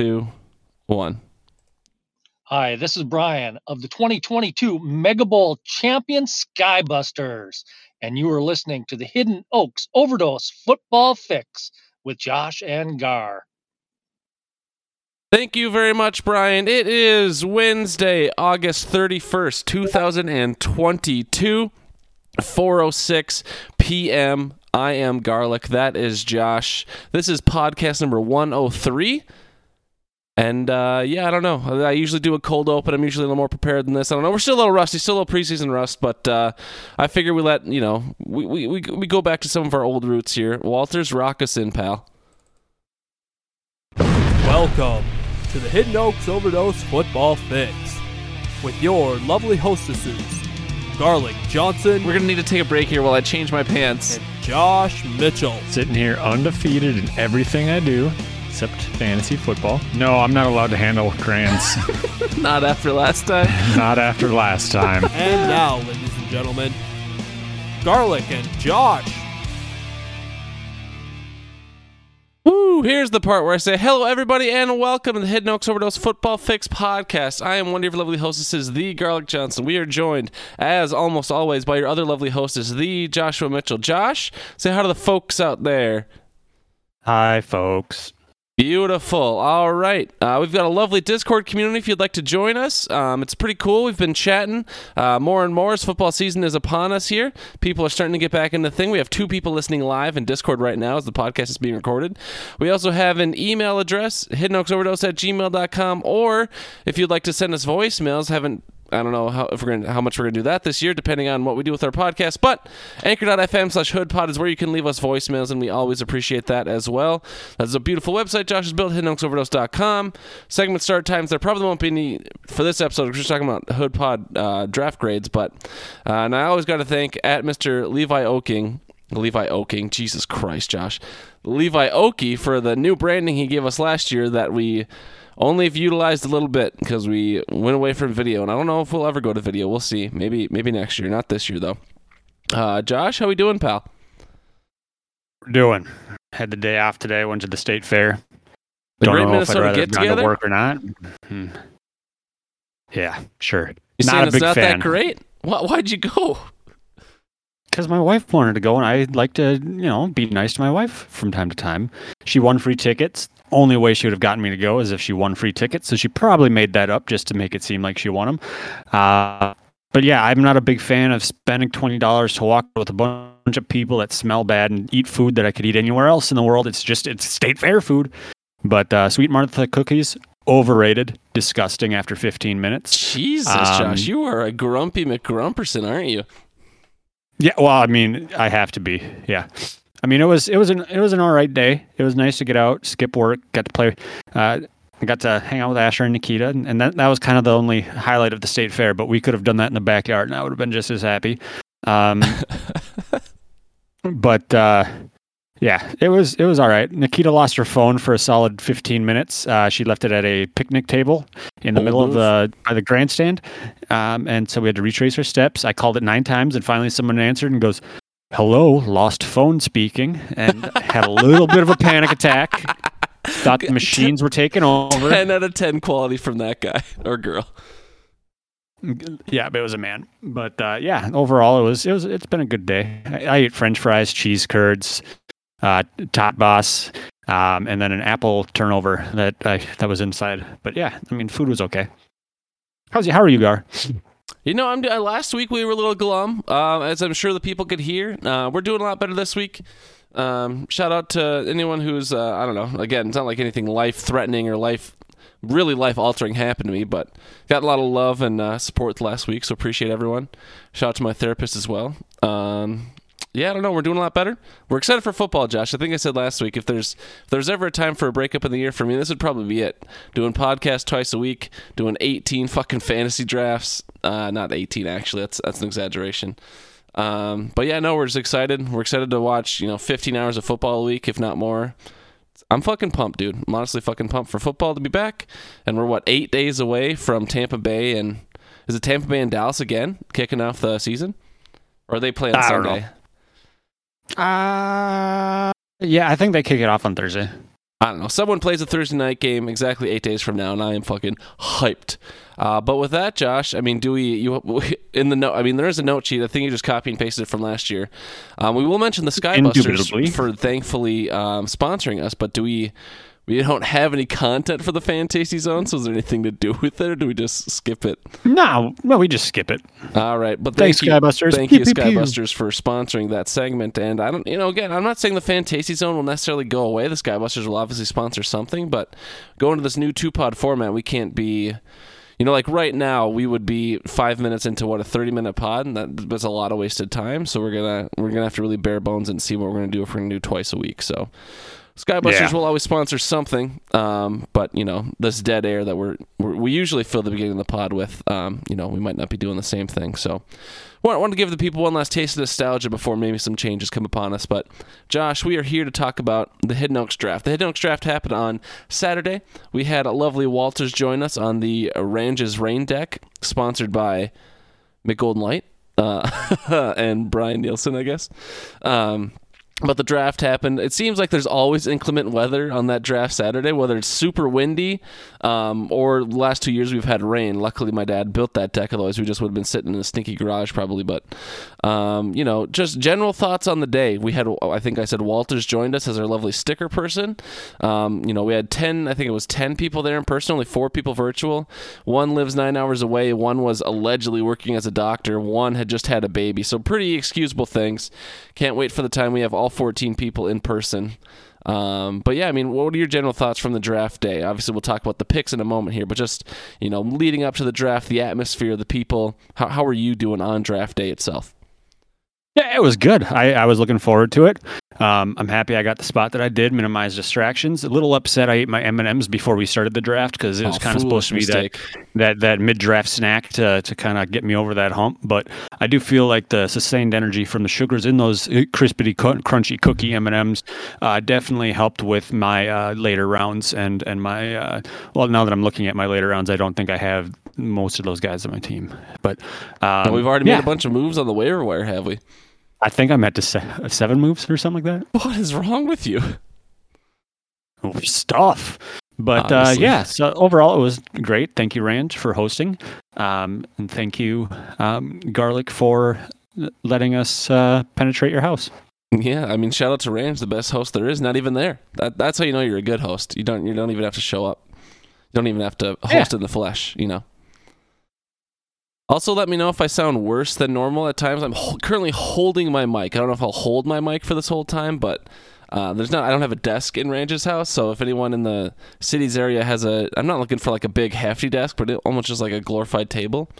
two, one. Hi, this is Brian of the 2022 Mega Bowl champion Skybusters, and you are listening to the Hidden Oaks Overdose Football Fix with Josh and Gar. Thank you very much, Brian. It is Wednesday, August 31st, 2022, 406 p.m. I am Garlic. That is Josh. This is podcast number 103. And uh, yeah, I don't know. I usually do a cold open. I'm usually a little more prepared than this. I don't know. We're still a little rusty, still a little preseason rust, but uh, I figure we let, you know, we, we, we, we go back to some of our old roots here. Walters, rock us in, pal. Welcome to the Hidden Oaks Overdose Football Fix with your lovely hostesses, Garlic Johnson We're going to need to take a break here while I change my pants. and Josh Mitchell. sitting here undefeated in everything I do except fantasy football. No, I'm not allowed to handle crayons. Not after last time. not after last time. And now, ladies and gentlemen, Garlic and Josh. Woo! Here's the part where I say, hello, everybody, and welcome to the Hidden Oaks Overdose Football Fix podcast. I am one of your lovely hostesses, the Garlic Johnson. We are joined, as almost always, by your other lovely hostess, the Joshua Mitchell. Josh, say hi to the folks out there. Hi, folks. Beautiful. All right. Uh, we've got a lovely Discord community if you'd like to join us. Um, it's pretty cool. We've been chatting uh, more and more as football season is upon us here. People are starting to get back in the thing. We have two people listening live in Discord right now as the podcast is being recorded. We also have an email address, hiddenoaksoverdose at gmail.com, or if you'd like to send us voicemails, haven't I don't know how if we're gonna how much we're gonna do that this year, depending on what we do with our podcast. But anchor.fm slash hoodpod is where you can leave us voicemails, and we always appreciate that as well. That's a beautiful website Josh has built, hiddenoaksoverdose.com. Segment start times, there probably won't be any for this episode. We're just talking about hoodpod uh, draft grades, but uh, and I always gotta thank at Mr. Levi Oaking. Levi Oaking, Jesus Christ, Josh. Levi Okie for the new branding he gave us last year that we only have utilized a little bit because we went away from video, and I don't know if we'll ever go to video. We'll see. Maybe maybe next year, not this year though. Uh, Josh, how we doing, pal? We're doing. Had the day off today. Went to the state fair. The Don't Great know Minnesota if I'd rather Get Together? to work or not. Hmm. Yeah, sure. You not a it's big not fan. that great? Why, why'd you go? Because my wife wanted to go, and I like to, you know, be nice to my wife from time to time. She won free tickets. Only way she would have gotten me to go is if she won free tickets. So she probably made that up just to make it seem like she won them. Uh, but yeah, I'm not a big fan of spending twenty dollars to walk with a bunch of people that smell bad and eat food that I could eat anywhere else in the world. It's just it's state fair food. But uh, Sweet Martha cookies overrated, disgusting after 15 minutes. Jesus, Um, Josh, you are a grumpy McGrumperson, aren't you? Yeah, well, I mean, I have to be. Yeah, I mean, it was it was an it was an all right day. It was nice to get out, skip work, got to play. Uh, I got to hang out with Asher and Nikita, and, and that that was kind of the only highlight of the state fair. But we could have done that in the backyard, and I would have been just as happy. Um, but uh, yeah, it was it was all right. Nikita lost her phone for a solid 15 minutes. Uh, she left it at a picnic table in the Bold middle of the by the grandstand, um, and so we had to retrace her steps. I called it nine times, and finally someone answered and goes, "Hello, lost phone speaking," and had a little bit of a panic attack. Thought the machines were taking over. 10 out of 10 quality from that guy or girl. Yeah, but it was a man. But uh, yeah, overall, it was it was it's been a good day. I, I ate French fries, cheese curds, uh, tot boss, um, and then an apple turnover that I, that was inside. But yeah, I mean, food was okay. How's you? How are you, Gar? You know, I'm uh, last week we were a little glum, uh, as I'm sure the people could hear. Uh, we're doing a lot better this week. Um, shout out to anyone who's uh, I don't know. Again, it's not like anything life threatening or life really life altering happened to me, but got a lot of love and uh, support last week, so appreciate everyone. Shout out to my therapist as well. Um, yeah, I don't know. We're doing a lot better. We're excited for football, Josh. I think I said last week if there's if there's ever a time for a breakup in the year for me, this would probably be it. Doing podcast twice a week, doing 18 fucking fantasy drafts. Uh, not 18 actually. That's that's an exaggeration. Um, but yeah, no, we're just excited. We're excited to watch you know 15 hours of football a week, if not more. I'm fucking pumped, dude. I'm honestly fucking pumped for football to be back. And we're what eight days away from Tampa Bay and is it Tampa Bay and Dallas again kicking off the season? Or are they playing I Sunday? Know. Uh, yeah, I think they kick it off on Thursday. I don't know. Someone plays a Thursday night game exactly eight days from now, and I am fucking hyped. Uh, but with that, Josh, I mean, do we you in the note? I mean, there is a note sheet. I think you just copy and pasted it from last year. Um, we will mention the Skybusters for thankfully um, sponsoring us, but do we? We don't have any content for the Fan Tasty Zone, so is there anything to do with it, or do we just skip it? No, no, we just skip it. All right, but Thanks, thank you, Skybusters. Thank Pew, you, pew, pew. Skybusters, for sponsoring that segment. And I don't, you know, again, I'm not saying the Fan Tasty Zone will necessarily go away. The Skybusters will obviously sponsor something, but going to this new two pod format, we can't be. You know, like right now, we would be five minutes into what a thirty-minute pod, and that, was a lot of wasted time. So we're gonna we're gonna have to really bare bones and see what we're gonna do if we're gonna do twice a week. So Skybusters Yeah. will always sponsor something, um, but you know this dead air that we're, we're we usually fill the beginning of the pod with, um, you know, we might not be doing the same thing. So, want, want to give the people one last taste of nostalgia before maybe some changes come upon us. But Josh, we are here to talk about the Hidden Oaks draft. The Hidden Oaks draft happened on Saturday. We had a lovely Walters join us on the Ranges Rain deck, sponsored by McGolden Light uh, and Brian Nielsen, I guess. Um, but the draft happened. It seems like there's always inclement weather on that draft Saturday, whether it's super windy um, or last two years we've had rain. Luckily, my dad built that deck, otherwise, we just would have been sitting in a stinky garage probably. But, um, you know, just general thoughts on the day. We had, I think I said Walters joined us as our lovely sticker person. Um, you know, we had 10, I think it was 10 people there in person, only four people virtual. One lives nine hours away, one was allegedly working as a doctor, one had just had a baby. So, pretty excusable things. Can't wait for the time we have all 14 people in person. Um, but yeah, I mean, what are your general thoughts from the draft day? Obviously, we'll talk about the picks in a moment here, but just you know, leading up to the draft, the atmosphere, the people. How how are you doing on draft day itself? Yeah, it was good. I, I was looking forward to it. Um, I'm happy I got the spot that I did, minimize distractions. A little upset I ate my M and M's before we started the draft because it was Oh, kind of supposed to be foolish that that that mid draft snack to to kind of get me over that hump. But I do feel like the sustained energy from the sugars in those uh, crispity crunchy cookie M and M's uh, definitely helped with my uh, later rounds and and my uh, well now that I'm looking at my later rounds, I don't think I have most of those guys on my team. But um, we've already yeah, made a bunch of moves on the waiver wire, have we? I think I'm at to se- seven moves or something like that. What is wrong with you? Oh, stuff. But uh, yeah, so overall it was great. Thank you, Rand, for hosting, um, and thank you, um, Garlic, for letting us uh, penetrate your house. Yeah, I mean, shout out to Range, the best host there is. Not even there. That, that's how you know you're a good host. You don't you don't even have to show up. You don't even have to host in the flesh. You know. Also, let me know if I sound worse than normal at times. I'm ho- currently holding my mic. I don't know if I'll hold my mic for this whole time, but uh, there's not. I don't have a desk in Range's house, so if anyone in the cities area has a, I'm not looking for like a big hefty desk, but it, almost just like a glorified table.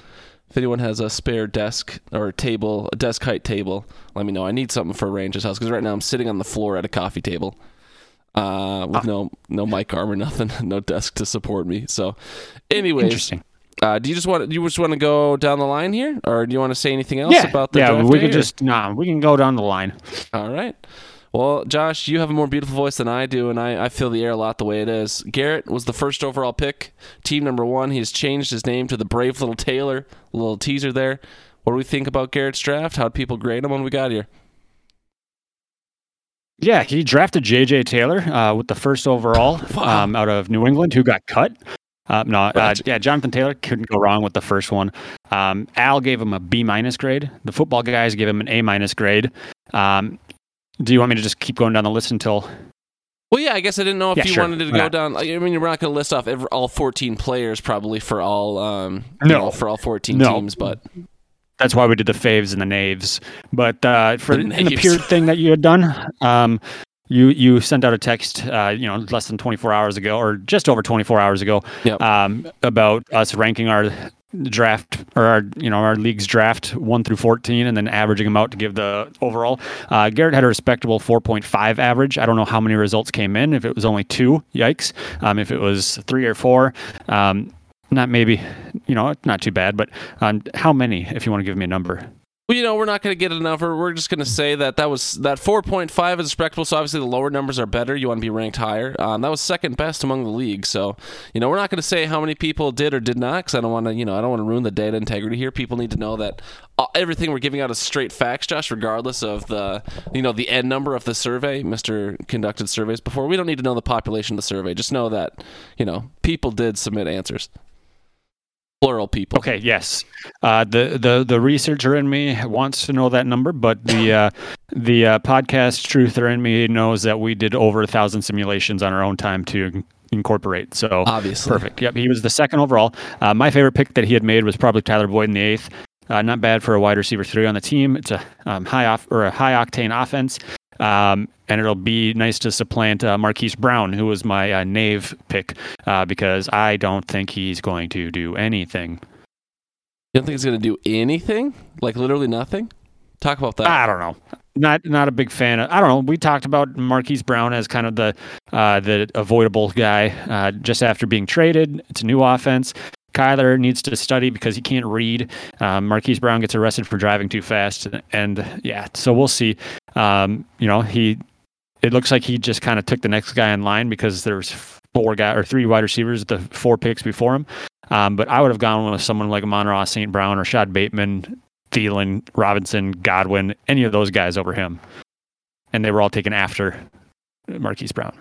If anyone has a spare desk or table, a desk height table, let me know. I need something for Range's house because right now I'm sitting on the floor at a coffee table, uh, with no no mic arm or nothing, no desk to support me. So, anyways, Interesting. Uh, do you just want you just want to go down the line here, or do you want to say anything else Yeah, about the yeah. draft We or- just nah. We can go down the line. all right. Well, Josh, you have a more beautiful voice than I do, and I, I feel the air a lot the way it is. Garrett was the first overall pick, team number one. He has changed his name to the Brave Little Taylor. A little teaser there. What do we think about Garrett's draft? How'd people grade him when we got here? Yeah, he drafted J.J. Taylor uh, with the first overall Wow. um, out of New England, who got cut. Uh, no, uh, yeah, Jonathan Taylor couldn't go wrong with the first one. Um, Al gave him a B minus grade. The football guys gave him an A minus grade. Um, do you want me to just keep going down the list until? Well, yeah, I guess I didn't know if Yeah, you sure. wanted to go down. I mean, we're not going to list off every, all 14 players probably for all, um, you No. know, for all 14 No. teams, but That's why we did the faves and the knaves. But uh, for The the pure thing that you had done, um, you you sent out a text, uh, you know, less than 24 hours ago, or just over 24 hours ago, Yep. um, about us ranking our draft or our you know our league's draft one through 14 and then averaging them out to give the overall. Uh, garrett had a respectable 4.5 average. I don't know how many results came in. If it was only two yikes. Um, if it was three or four um, not maybe you know not too bad but um, how many if you want to give me a number You know, we're not going to get a number. We're just going to say that that was that 4.5 is respectable. So obviously, the lower numbers are better. You want to be ranked higher. Um, that was second best among the league. So you know, we're not going to say how many people did or did not because I don't want to. You know, I don't want to ruin the data integrity here. People need to know that uh, everything we're giving out is straight facts, Josh, regardless of the you know the end number of the survey. Mister conducted surveys before. We don't need to know the population of the survey. Just know that you know people did submit answers plural people. Okay, yes. Uh, the the the researcher in me wants to know that number, but the uh, the uh, podcast truther in me knows that we did over a thousand simulations on our own time to incorporate. So obviously, perfect. Yep, he was the second overall. Uh, my favorite pick that he had made was probably Tyler Boyd in the eighth. Uh, not bad for a wide receiver three on the team. It's a um, high off or a high octane offense. Um, and it'll be nice to supplant uh, Marquise Brown, who was my uh, Nave pick, uh, because I don't think he's going to do anything. You don't think he's going to do anything? Like literally nothing? Talk about that. I don't know. Not not a big fan. Of, I don't know. We talked about Marquise Brown as kind of the uh, the avoidable guy uh, just after being traded. It's a new offense. Kyler needs to study because he can't read. Um, Marquise Brown gets arrested for driving too fast, and yeah, so we'll see. Um, you know, he it looks like he just kind of took the next guy in line because there's four guy or three wide receivers, the four picks before him. Um, but I would have gone with someone like Amon-Ra St. Brown or Shad Bateman, Thielen, Robinson, Godwin, any of those guys over him. And they were all taken after Marquise Brown.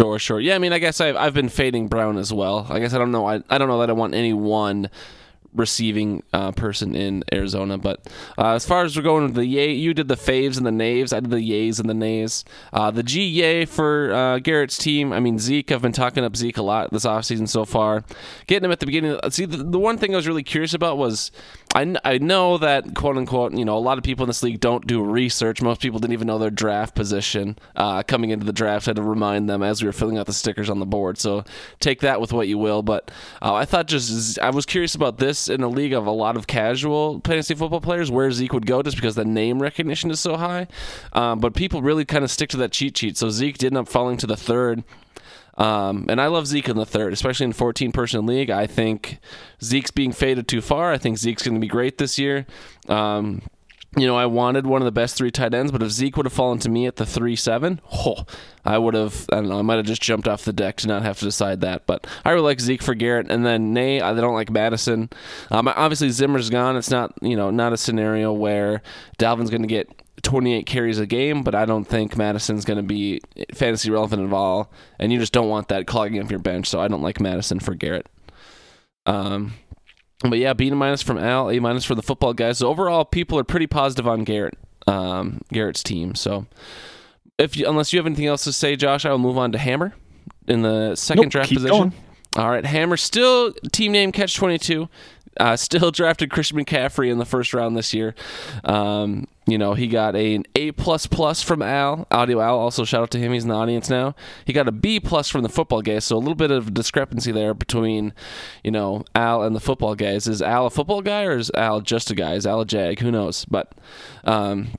Sure, sure. Yeah, I mean, I guess I've I've been fading Brown as well. I guess I don't know. I, I don't know that I want any one receiving uh, person in Arizona. But uh, as far as we're going the yay, you did the faves and the naves. I did the yays and the nays. Uh, the G yay for uh, Garrett's team. I mean Zeke. I've been talking up Zeke a lot this offseason so far. Getting him at the beginning. See, the, the one thing I was really curious about was I, I know that quote unquote you know a lot of people in this league don't do research. Most people didn't even know their draft position uh, coming into the draft. I had to remind them as we were filling out the stickers on the board. So take that with what you will. But uh, I thought just I was curious about this in a league of a lot of casual fantasy football players where Zeke would go just because the name recognition is so high. Um, but people really kind of stick to that cheat sheet. So Zeke did end up falling to the third. Um, and I love Zeke in the third, especially in 14 person league. I think Zeke's being faded too far. I think Zeke's going to be great this year. Um, you know, I wanted one of the best three tight ends, but if Zeke would have fallen to me at the three seven, oh, I would have. I don't know. I might have just jumped off the deck to not have to decide that. But I really like Zeke for Garrett, and then Nay. I don't like Mattison. Um, obviously Zimmer's gone. It's not you know not a scenario where Dalvin's going to get 28 carries a game, but I don't think Mattison's going to be fantasy relevant at all. And you just don't want that clogging up your bench. So I don't like Mattison for Garrett. Um, but yeah, B minus from Al, A minus for the football guys. So overall, people are pretty positive on Garrett, um, Garrett's team. So if you, unless you have anything else to say, Josh, I will move on to Hammer in the second nope, draft position. Going. All right, Hammer still team name catch twenty two. Uh, still drafted Christian McCaffrey in the first round this year. Um, you know, he got a, an A plus plus from Al. Audio Al also shout out to him. He's in the audience now. He got a B plus from the football guys. So a little bit of discrepancy there between, you know, Al and the football guys. Is Al a football guy or is Al just a guy? Is Al a jag? Who knows? But um,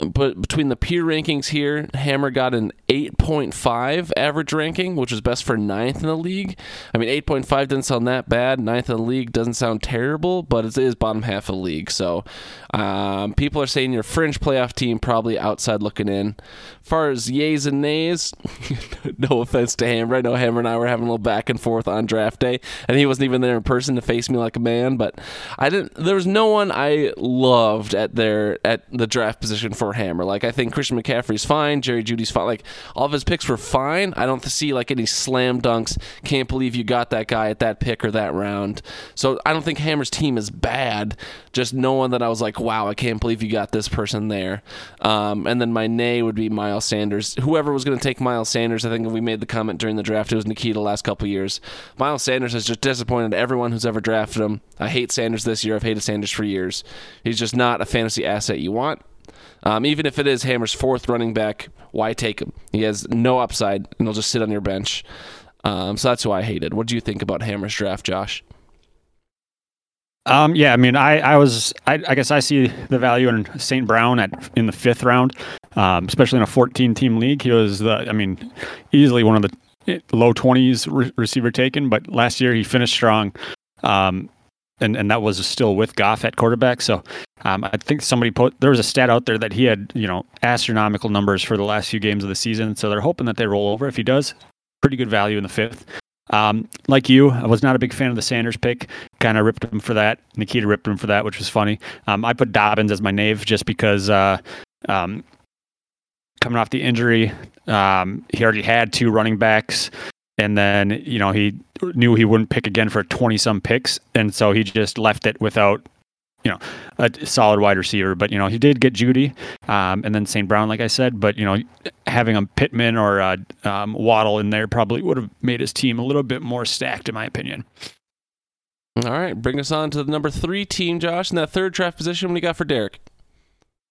but between the peer rankings here, Hammer got an 8.5 average ranking, which is best for ninth in the league. I mean, 8.5 doesn't sound that bad. Ninth in the league doesn't sound terrible, but it is bottom half of the league. So um, people are saying your fringe playoff team probably outside looking in. As far as yays and nays, no offense to Hammer. I know Hammer and I were having a little back and forth on draft day, and he wasn't even there in person to face me like a man. But I didn't. There was no one I loved at their at the draft position for Hammer. Like I think Christian McCaffrey's fine, Jerry Jeudy's fine. Like all of his picks were fine. I don't see like any slam dunks. Can't believe you got that guy at that pick or that round. So I don't think Hammer's team is bad. Just no one that I was like, wow, I can't believe you got this person there. Um, and then my nay would be Miles Sanders. Whoever was going to take Miles Sanders, I think we made the comment during the draft. It was Nikita the last couple years. Miles Sanders has just disappointed everyone who's ever drafted him. I hate Sanders this year. I've hated Sanders for years. He's just not a fantasy asset you want. Um, even if it is Hammer's fourth running back, why take him? He has no upside, and he'll just sit on your bench. Um, so that's who I hated. What do you think about Hammer's draft, Josh? Um, yeah, I mean, I, I was, I, I guess I see the value in St. Brown at in the fifth round, um, especially in a 14 team league. He was the, I mean, easily one of the low 20s re- receiver taken, but last year he finished strong. Um, and and that was still with Goff at quarterback. So um, I think somebody put there was a stat out there that he had you know astronomical numbers for the last few games of the season. So they're hoping that they roll over. If he does, pretty good value in the fifth. Um, like you, I was not a big fan of the Sanders pick. Kind of ripped him for that. Nikita ripped him for that, which was funny. Um, I put Dobbins as my knave just because uh, um, coming off the injury, um, he already had two running backs, and then you know he knew he wouldn't pick again for twenty some picks, and so he just left it without you know, a solid wide receiver. But you know, he did get Jeudy um, and then St. Brown, like I said. But you know, having a Pittman or a, um, Waddle in there probably would have made his team a little bit more stacked, in my opinion. All right, bring us on to the number three team, Josh. In that third draft position, what do you got for Derek?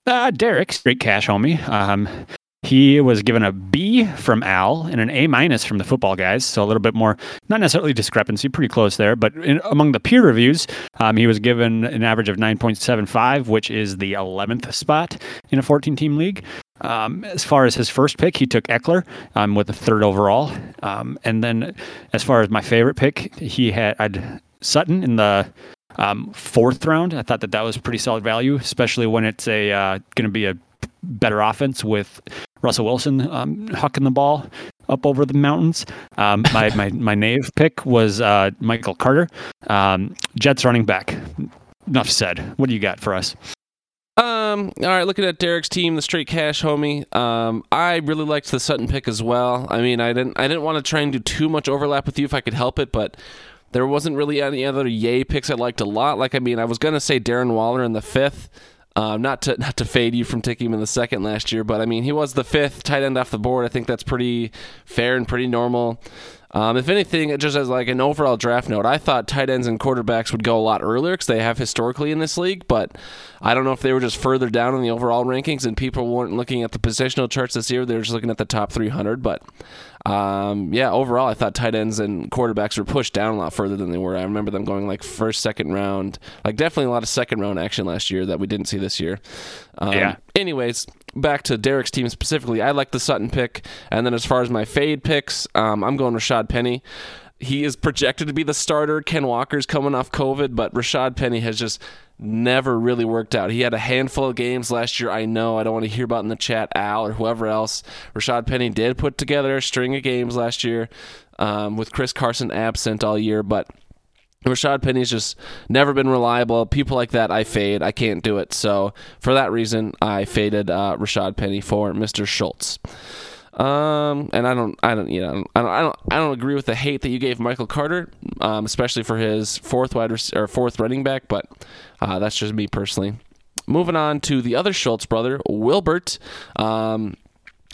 Uh, Derek, straight cash homie. Um, he was given a B from Al and an A minus from the football guys, so a little bit more, not necessarily discrepancy, pretty close there. But in, among the peer reviews, um, he was given an average of 9.75, which is the 11th spot in a 14 team league. Um, as far as his first pick, he took Ekeler um, with a third overall. Um, and then as far as my favorite pick, he had I'd, Sutton in the um, fourth round. I thought that that was pretty solid value, especially when it's a uh, going to be a better offense with Russell Wilson um, hucking the ball up over the mountains. Um, my, my my knave pick was uh, Michael Carter, um, Jets running back. Enough said. What do you got for us? Um, all right, looking at Derek's team, the straight cash homie. Um, I really liked the Sutton pick as well. I mean, I didn't I didn't want to try and do too much overlap with you if I could help it, but there wasn't really any other yay picks I liked a lot. Like I mean, I was gonna say Darren Waller in the fifth. Um, not to not to fade you from taking him in the second last year, but I mean he was the fifth tight end off the board. I think that's pretty fair and pretty normal. Um, if anything, just as like an overall draft note, I thought tight ends and quarterbacks would go a lot earlier because they have historically in this league. But I don't know if they were just further down in the overall rankings and people weren't looking at the positional charts this year. They were just looking at the top 300. But um, yeah, overall, I thought tight ends and quarterbacks were pushed down a lot further than they were. I remember them going like first, second round, like definitely a lot of second round action last year that we didn't see this year. Um, yeah. Anyways, back to Derek's team specifically, I like the Sutton pick, and then as far as my fade picks, um, I'm going Rashaad Penny he is projected to be the starter. Ken Walker's coming off COVID, but Rashaad Penny has just never really worked out. He had a handful of games last year. I know. I don't want to hear about in the chat, Al or whoever else. Rashaad Penny did put together a string of games last year um, with Chris Carson absent all year, but. Rashaad Penny's just never been reliable. People like that, I fade. I can't do it. So for that reason, I faded uh, Rashaad Penny for Mr. Schultz. Um, and I don't, I don't, you know, I don't, I don't, I don't agree with the hate that you gave Michael Carter, um, especially for his fourth wide rec- or fourth running back. But uh, that's just me personally. Moving on to the other Schultz brother, Wilbert. Um,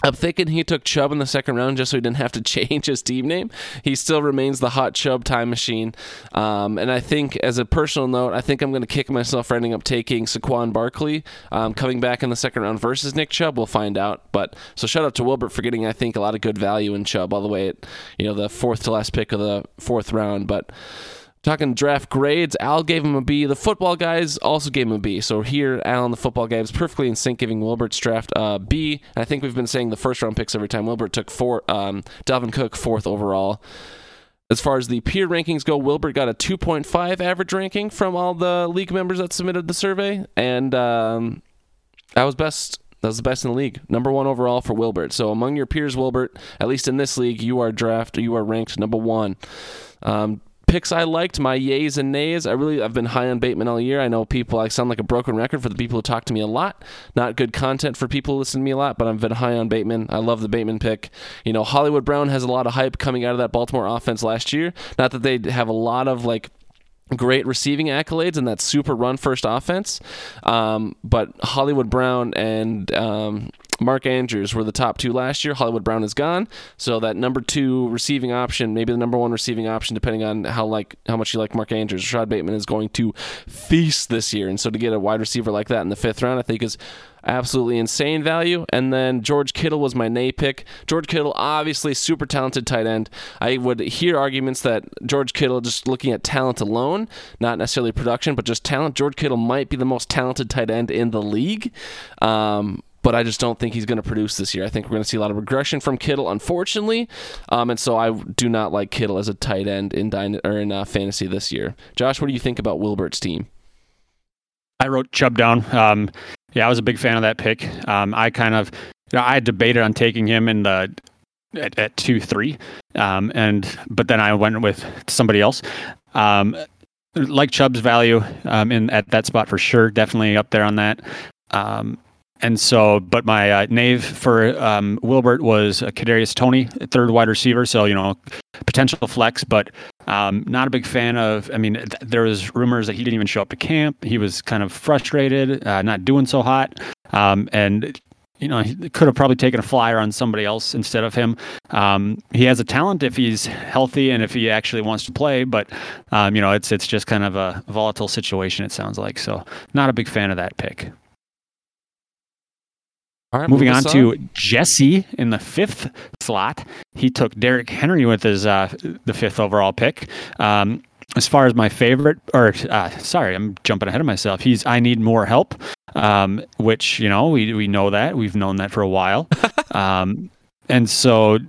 I'm thinking he took Chubb in the second round just so he didn't have to change his team name. He still remains the hot Chubb time machine. Um, and I think, as a personal note, I think I'm going to kick myself for ending up taking Saquon Barkley um, coming back in the second round versus Nick Chubb. We'll find out. But so shout out to Wilbert for getting, I think, a lot of good value in Chubb all the way at you know the fourth to last pick of the fourth round. But Talking draft grades, Al gave him a B. The football guys also gave him a B. So here, Al and the football guys perfectly in sync, giving Wilbert's draft a B. And I think we've been saying the first round picks every time. Wilbert took four, um, Dalvin Cook fourth overall. As far as the peer rankings go, Wilbert got a 2.5 average ranking from all the league members that submitted the survey, and um, that was best. That was the best in the league. Number one overall for Wilbert. So among your peers, Wilbert, at least in this league, you are draft. You are ranked number one. Um, picks I liked, my yays and nays. I really I've been high on Bateman all year. I know people I sound like a broken record for the people who talk to me a lot. Not good content for people who listen to me a lot, but I've been high on Bateman. I love the Bateman pick. You know, Hollywood Brown has a lot of hype coming out of that Baltimore offense last year. Not that they have a lot of like great receiving accolades in that super run first offense. Um, but Hollywood Brown and um, Mark Andrews were the top two last year. Hollywood Brown is gone, so that number two receiving option, maybe the number one receiving option, depending on how like how much you like Mark Andrews. Rashod Bateman is going to feast this year, and so to get a wide receiver like that in the fifth round, I think is absolutely insane value. And then George Kittle was my nay pick. George Kittle, obviously super talented tight end. I would hear arguments that George Kittle, just looking at talent alone, not necessarily production, but just talent, George Kittle might be the most talented tight end in the league. Um, but I just don't think he's going to produce this year. I think we're going to see a lot of regression from Kittle, unfortunately, um, and so I do not like Kittle as a tight end in dyna- or in uh, fantasy this year. Josh, what do you think about Wilbert's team? I wrote Chubb down. Um, yeah, I was a big fan of that pick. Um, I kind of, you know, I debated on taking him in the at, at two three, um, and but then I went with somebody else. Um, like Chubb's value um, in at that spot for sure, definitely up there on that. Um, and so, but my uh, for um, Wilbert was uh, Kadarius Toney, third wide receiver. So you know, potential flex, but um, not a big fan of. I mean, th- there was rumors that he didn't even show up to camp. He was kind of frustrated, uh, not doing so hot, um, and you know, he could have probably taken a flyer on somebody else instead of him. Um, he has a talent if he's healthy and if he actually wants to play, but um, you know, it's it's just kind of a volatile situation. It sounds like so. Not a big fan of that pick. All right, Moving move on to Jesse in the fifth slot, he took Derrick Henry with his uh, the fifth overall pick. Um, as far as my favorite, or uh, sorry, I'm jumping ahead of myself. He's I need more help, um, which you know we we know that we've known that for a while, um, and so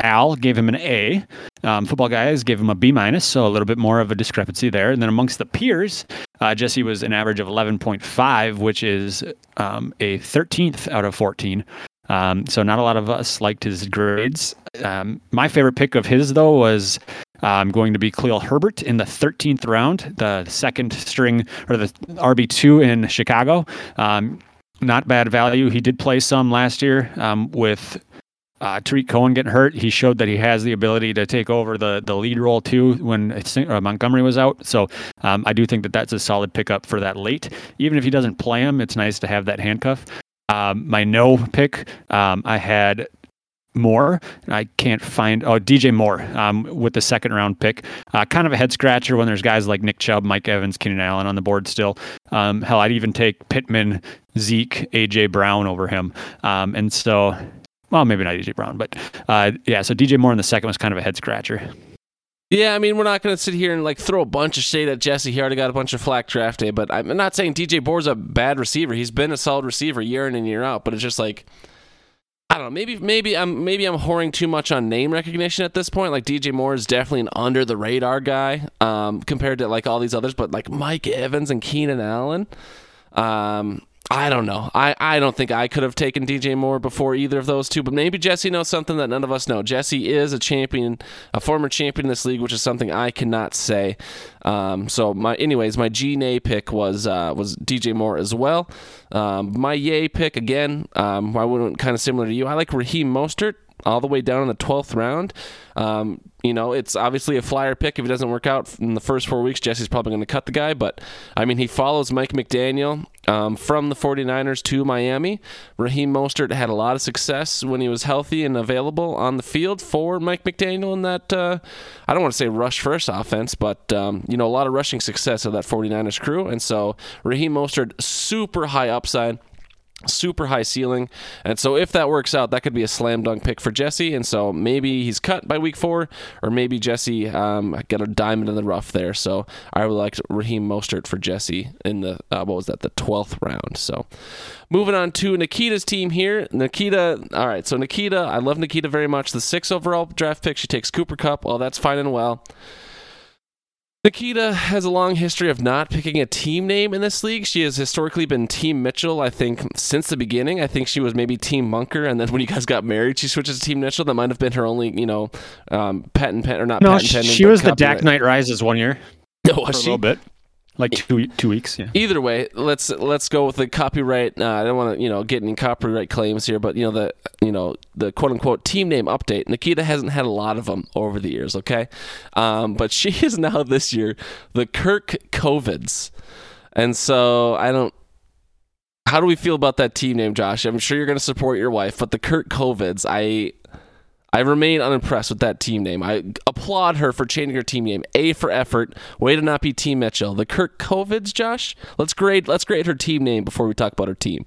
Al gave him an A. Um, football guys gave him a B minus, so a little bit more of a discrepancy there. And then amongst the peers, uh, Jesse was an average of 11.5, which is um, a 13th out of 14. Um, so not a lot of us liked his grades. Um, my favorite pick of his though was um, going to be Khalil Herbert in the 13th round, the second string or the RB two in Chicago. Um, not bad value. He did play some last year um, with uh, Tarik Cohen getting hurt. He showed that he has the ability to take over the the lead role too when uh, Montgomery was out. So um, I do think that that's a solid pickup for that late. Even if he doesn't play him, it's nice to have that handcuff. Um, my no pick, um, I had Moore. I can't find oh DJ Moore um, with the second round pick. Uh, kind of a head scratcher when there's guys like Nick Chubb, Mike Evans, Keenan Allen on the board still. Um, hell, I'd even take Pittman, Zeke, AJ Brown over him. Um, and so, well, maybe not AJ Brown, but uh, yeah. So DJ Moore in the second was kind of a head scratcher. Yeah, I mean, we're not going to sit here and like throw a bunch of shade at Jesse. He already got a bunch of flack draft day, but I'm not saying DJ Moore's a bad receiver. He's been a solid receiver year in and year out, but it's just like I don't know. Maybe maybe I'm maybe I'm whoring too much on name recognition at this point. Like DJ Moore is definitely an under the radar guy um, compared to like all these others, but like Mike Evans and Keenan Allen. Um, I don't know. I, I don't think I could have taken DJ Moore before either of those two, but maybe Jesse knows something that none of us know. Jesse is a champion, a former champion in this league, which is something I cannot say. Um, so my, anyways, my G Nay pick was uh, was DJ Moore as well. Um, my Yay pick again, um, I went kind of similar to you. I like Raheem Mostert all the way down in the 12th round. Um, you know, it's obviously a flyer pick. If it doesn't work out in the first four weeks, Jesse's probably going to cut the guy. But, I mean, he follows Mike McDaniel um, from the 49ers to Miami. Raheem Mostert had a lot of success when he was healthy and available on the field for Mike McDaniel in that, uh, I don't want to say rush first offense, but, um, you know, a lot of rushing success of that 49ers crew. And so Raheem Mostert, super high upside super high ceiling. And so if that works out, that could be a slam dunk pick for Jesse. And so maybe he's cut by week four, or maybe Jesse um, got a diamond in the rough there. So I would like Raheem Mostert for Jesse in the, uh, what was that, the 12th round. So moving on to Nikita's team here. Nikita, all right, so Nikita, I love Nikita very much. The six overall draft pick, she takes Cooper Kupp. Well, that's fine and well. Nikita has a long history of not picking a team name in this league. She has historically been Team Mitchell, I think, since the beginning. I think she was maybe Team Munker, and then when you guys got married, she switches to Team Mitchell. That might have been her only, you know, um, patent pen or not No, patent she, pending. she was the. Dak Knight Rises one year a was she? little bit, like two two weeks. Yeah. Either way, let's let's go with the copyright. Uh, I don't want to you know get any copyright claims here, but you know the you know the quote unquote team name update. Nikita hasn't had a lot of them over the years, okay, um, but she is now this year the Kirk Covids, and so I don't. How do we feel about that team name, Josh? I'm sure you're going to support your wife, but the Kirk Covids, I I remain unimpressed with that team name. I applaud her for changing her team name. A for effort. Way to not be Team Mitchell. The Kirk Covids, Josh. Let's grade. Let's grade her team name before we talk about her team.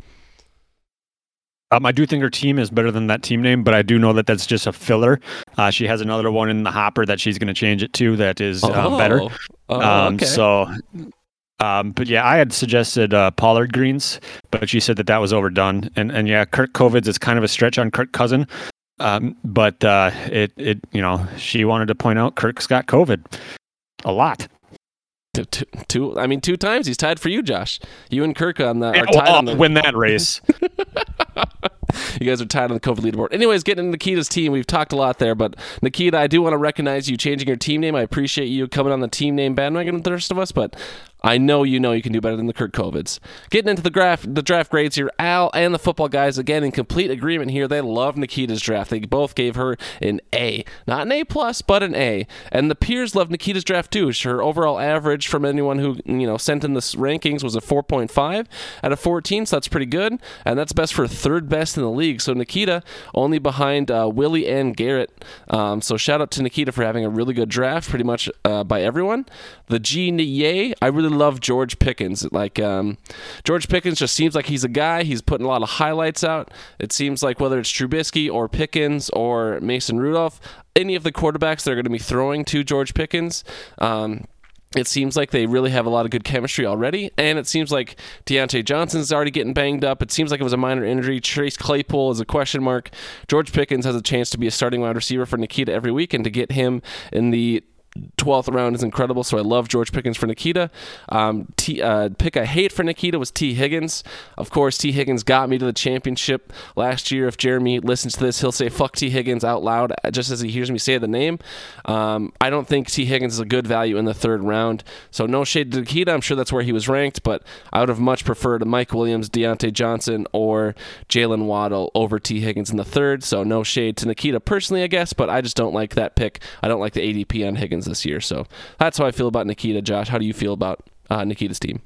Um, I do think her team is better than that team name, but I do know that that's just a filler. Uh, she has another one in the hopper that she's going to change it to that is uh, better. Oh, Um, okay. So Um, but yeah, I had suggested uh, Pollard greens, but she said that that was overdone. And and yeah, Kirk Covids is kind of a stretch on Kirk Cousin. Um, but uh, it it you know she wanted to point out Kirk's got COVID a lot. Two, two, two, I mean, two times he's tied for you, Josh. You and Kirk on the are tied on the win that race. you guys are tied on the COVID leaderboard. Anyways, getting into Nikita's team, we've talked a lot there, but Nikita, I do want to recognize you changing your team name. I appreciate you coming on the team name bandwagon with the rest of us, but I know you know you can do better than the Kirk Covids. Getting into the draft, the draft grades here, Al and the football guys again in complete agreement here. They love Nikita's draft. They both gave her an A, not an A plus, but an A. And the peers love Nikita's draft too. Her overall average from anyone who you know sent in the rankings was a 4.5 out of 14, so that's pretty good, and that's best for third best in the league. So Nikita only behind uh, Willie and Garrett. Um, so shout out to Nikita for having a really good draft, pretty much uh, by everyone. The G Yay, I really love George Pickens. Like um, George Pickens just seems like he's a guy. He's putting a lot of highlights out. It seems like whether it's Trubisky or Pickens or Mason Rudolph, any of the quarterbacks that are going to be throwing to George Pickens. Um, it seems like they really have a lot of good chemistry already, and it seems like Diontae Johnson's already getting banged up. It seems like it was a minor injury. Chase Claypool is a question mark. George Pickens has a chance to be a starting wide receiver for Nikita every week, and to get him in the 12th round is incredible. So I love George Pickens for Nikita. Um, T, uh, pick I hate for Nikita was T. Higgins. Of course, T. Higgins got me to the championship last year. If Jeremy listens to this, he'll say "fuck T. Higgins" out loud just as he hears me say the name. Um, I don't think T. Higgins is a good value in the third round. So no shade to Nikita. I'm sure that's where he was ranked, but I would have much preferred Mike Williams, Diontae Johnson, or Jaylen Waddle over T. Higgins in the third. So no shade to Nikita personally, I guess, but I just don't like that pick. I don't like the ADP on Higgins this year. So that's how I feel about Nikita. Josh, how do you feel about uh, Nikita's team?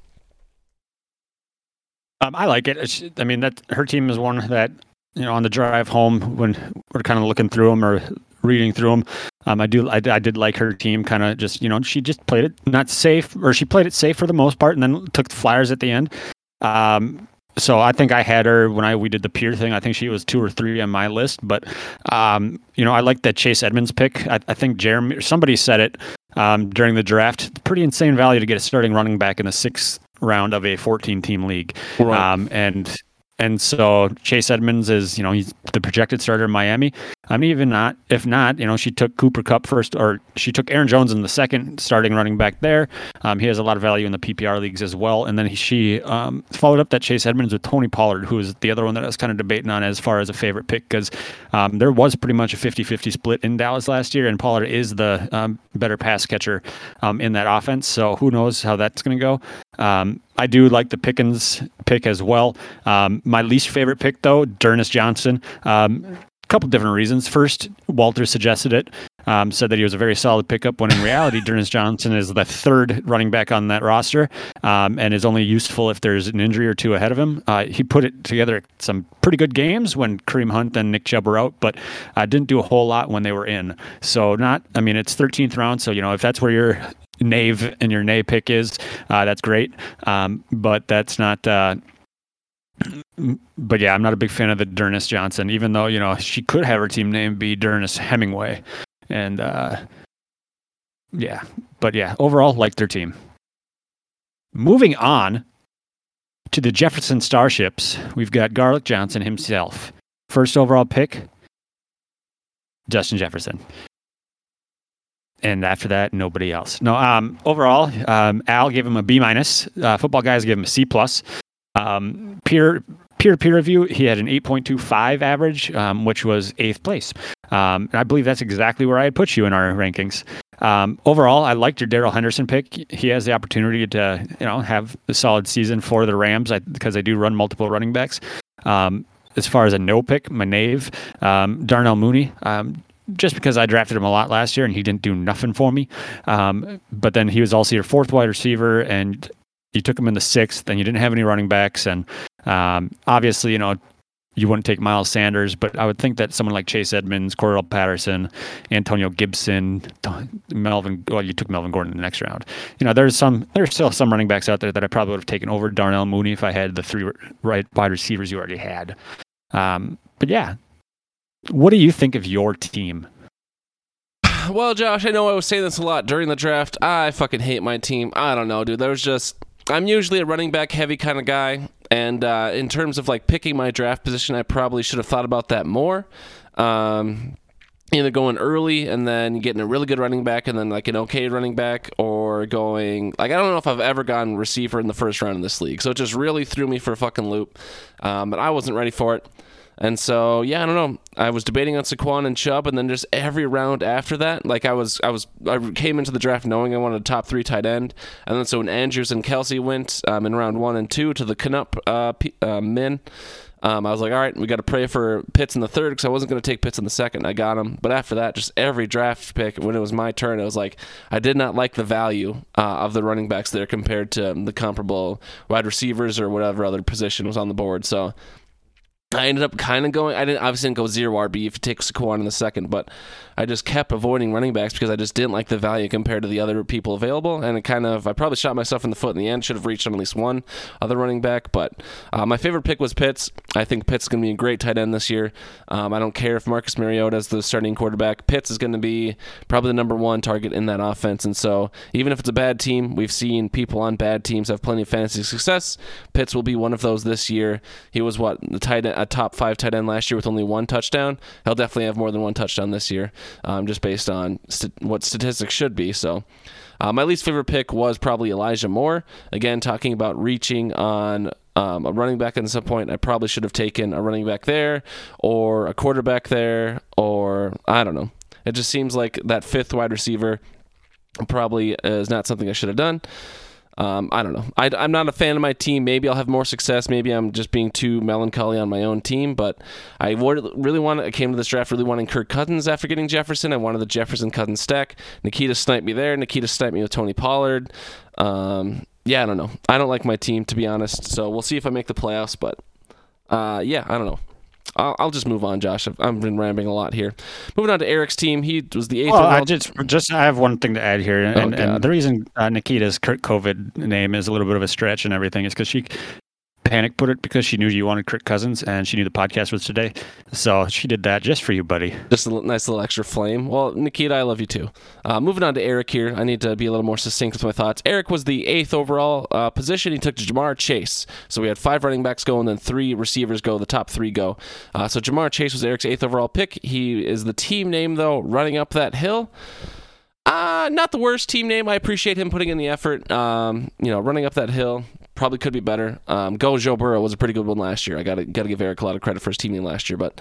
Um, I like it. It's, I mean, that her team is one that you know on the drive home when we're kind of looking through them or reading through them. Um, I do. I, I did like her team. Kind of just you know she just played it not safe or she played it safe for the most part, and then took the flyers at the end. Um, so I think I had her when I we did the peer thing. I think she was two or three on my list. But um, you know, I like that Chase Edmonds pick. I, I think Jeremy. Or somebody said it um, during the draft. Pretty insane value to get a starting running back in the sixth round of a 14 team league. Right. Um, and and so Chase Edmonds is, you know, he's the projected starter in Miami. I mean, even not, if not, you know, she took Cooper Kupp first, or she took Aaron Jones in the second, starting running back there. Um, he has a lot of value in the PPR leagues as well. And then he, she um, followed up that Chase Edmonds with Tony Pollard, who is the other one that I was kind of debating on as far as a favorite pick, because um, there was pretty much a 50 50 split in Dallas last year, and Pollard is the um, better pass catcher um, in that offense. So who knows how that's going to go. Um, I do like the Pickens pick as well. Um, my least favorite pick, though, D'Ernest Johnson. Um, a couple different reasons. First, Walter suggested it, um, said that he was a very solid pickup, when in reality, D'Ernest Johnson is the third running back on that roster um, and is only useful if there's an injury or two ahead of him. Uh, he put it together some pretty good games when Kareem Hunt and Nick Chubb were out, but uh, didn't do a whole lot when they were in. So, not, I mean, it's 13th round, so, you know, if that's where you're Nave and your Nay pick is, uh, that's great. Um, but that's not. Uh, but yeah, I'm not a big fan of the D'Ernest Johnson, even though you know she could have her team name be D'Ernest Hemingway, and uh, yeah, but yeah, overall like their team. Moving on to the Jefferson Starships, we've got Garlic Johnson himself, first overall pick, Justin Jefferson and after that, nobody else. No, um, overall, um, Al gave him a B minus. Uh, football guys gave him a C plus. Um, peer peer peer review, he had an 8.25 average, um, which was eighth place. Um, and I believe that's exactly where I had put you in our rankings. Um, overall, I liked your Darrell Henderson pick. He has the opportunity to, you know, have a solid season for the Rams because they do run multiple running backs. As far as a no pick, my um, Darnell Mooney. Um, just because I drafted him a lot last year and he didn't do nothing for me. Um, but then he was also your fourth wide receiver and you took him in the sixth and you didn't have any running backs. And um, obviously, you know, you wouldn't take Miles Sanders, but I would think that someone like Chase Edmonds, Cordarrelle Patterson, Antonio Gibson, Melvin, well, you took Melvin Gordon in the next round. You know, there's some, there's still some running backs out there that I probably would have taken over Darnell Mooney if I had the three right wide receivers you already had. Um, but yeah, what do you think of your team? Well, Josh, I know I was saying this a lot during the draft. I fucking hate my team. I don't know, dude. There was just I'm usually a running back heavy kind of guy, and uh, in terms of like picking my draft position, I probably should have thought about that more. Um, either going early and then getting a really good running back and then like an okay running back or going like I don't know if I've ever gone receiver in the first round in this league. So it just really threw me for a fucking loop. Um, but I wasn't ready for it. And so yeah, I don't know. I was debating on Saquon and Chubb, and then just every round after that, like I was, I was, I came into the draft knowing I wanted a top three tight end, and then so when Andrews and Kelce went um, in round one and two to the Canup uh, P- uh, men, um, I was like, all right, we got to pray for Pitts in the third because I wasn't going to take Pitts in the second. I got him, but after that, just every draft pick when it was my turn, it was like I did not like the value uh, of the running backs there compared to the comparable wide receivers or whatever other position was on the board. So I ended up kind of going. I didn't obviously didn't go zero RB if you take Saquon in the second, but I just kept avoiding running backs because I just didn't like the value compared to the other people available, and it kind of I probably shot myself in the foot in the end. Should have reached on at least one other running back, but uh, my favorite pick was Pitts. I think Pitts is going to be a great tight end this year. Um, I don't care if Marcus Mariota is the starting quarterback. Pitts is going to be probably the number one target in that offense, and so even if it's a bad team, we've seen people on bad teams have plenty of fantasy success. Pitts will be one of those this year. He was what the tight end, a top five tight end last year with only one touchdown. He'll definitely have more than one touchdown this year, um, just based on st- what statistics should be. So. Uh, my least favorite pick was probably Elijah Moore. Again, talking about reaching on um, a running back at some point. I probably should have taken a running back there, or a quarterback there, or I don't know. It just seems like that fifth wide receiver probably is not something I should have done. Um, I don't know. I, am not a fan of my team. Maybe I'll have more success. Maybe I'm just being too melancholy on my own team. But I really wanted. I came to this draft really wanting Kirk Cousins after getting Jefferson. I wanted the Jefferson Cousins stack. Nikita sniped me there. Nikita sniped me with Tony Pollard. Um, yeah, I don't know. I don't like my team to be honest. So we'll see if I make the playoffs. But uh, yeah, I don't know. I'll, I'll, just move on, Josh. I've, I've, been rambling a lot here. Moving on to Eric's team, he was the eighth. Well, I just just I have one thing to add here, and, oh, and the reason uh, Nikita's COVID name is a little bit of a stretch and everything is because she panic put it because she knew you wanted Kirk Cousins and she knew the podcast was today. So she did that just for you, buddy. Just a nice little extra flame. Well, Nikita, I love you too. Uh, moving on to Eric here. I need to be a little more succinct with my thoughts. Eric was the eighth overall uh, position. He took Ja'Marr Chase. So we had five running backs go and then three receivers go. The top three go. Uh, so Ja'Marr Chase was Eric's eighth overall pick. He is the team name, though, running up that hill. Uh, not the worst team name. I appreciate him putting in the effort. Um, you know, running up that hill probably could be better. Um, Go Joe Burrow was a pretty good one last year. I got to got to give Eric a lot of credit for his teaming last year, but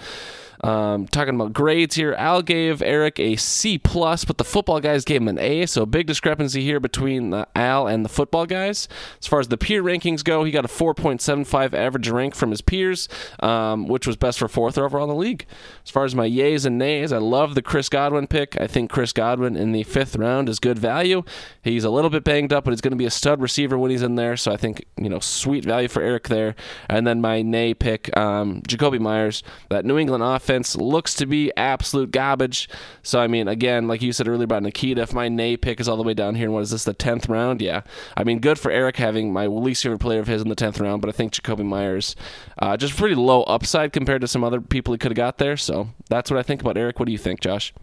um, talking about grades here, Al gave Eric a C plus, but the football guys gave him an A. So big discrepancy here between uh, Al and the football guys. As far as the peer rankings go, he got a 4.75 average rank from his peers, um, which was best for fourth overall in the league. As far as my yays and nays, I love the Chris Godwin pick. I think Chris Godwin in the fifth round is good value. He's a little bit banged up, but he's going to be a stud receiver when he's in there. So I think you know sweet value for Eric there. And then my nay pick, um, Jakobi Meyers, that New England offense looks to be absolute garbage. So, I mean, again, like you said earlier about Nikita, if my Nay pick is all the way down here, and what is this, the 10th round? Yeah. I mean, good for Eric having my least favorite player of his in the 10th round, but I think Jakobi Meyers, uh, just pretty low upside compared to some other people he could have got there. So, that's what I think about Eric. What do you think, Josh?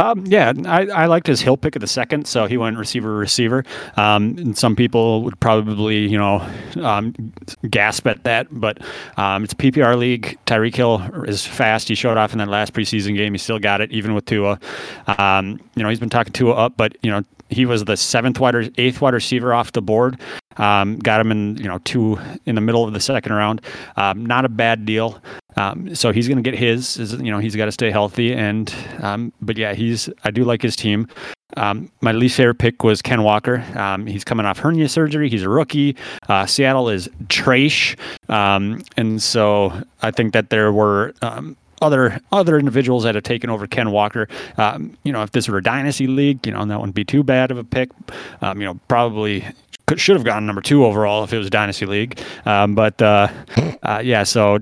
Um, yeah, I, I liked his hill pick of the second, so he went receiver receiver. Um, and some people would probably, you know, um, gasp at that, but um, it's PPR league. Tyreek Hill is fast. He showed off in that last preseason game. He still got it, even with Tua. Um, you know, he's been talking Tua up, but you know, he was the seventh wide, eighth wide receiver off the board. Um, got him in, you know, two in the middle of the second round. Um, not a bad deal. Um, so he's going to get his. Is, you know, he's got to stay healthy. And um, but yeah, he's. I do like his team. Um, my least favorite pick was Ken Walker. Um, he's coming off hernia surgery. He's a rookie. Uh, Seattle is trash, and so I think that there were other other individuals that have taken over Ken Walker. Um, you know, if this were a dynasty league, you know, that wouldn't be too bad of a pick. Um, you know, probably could, should have gotten number two overall if it was a dynasty league. Um, but uh, uh, yeah, so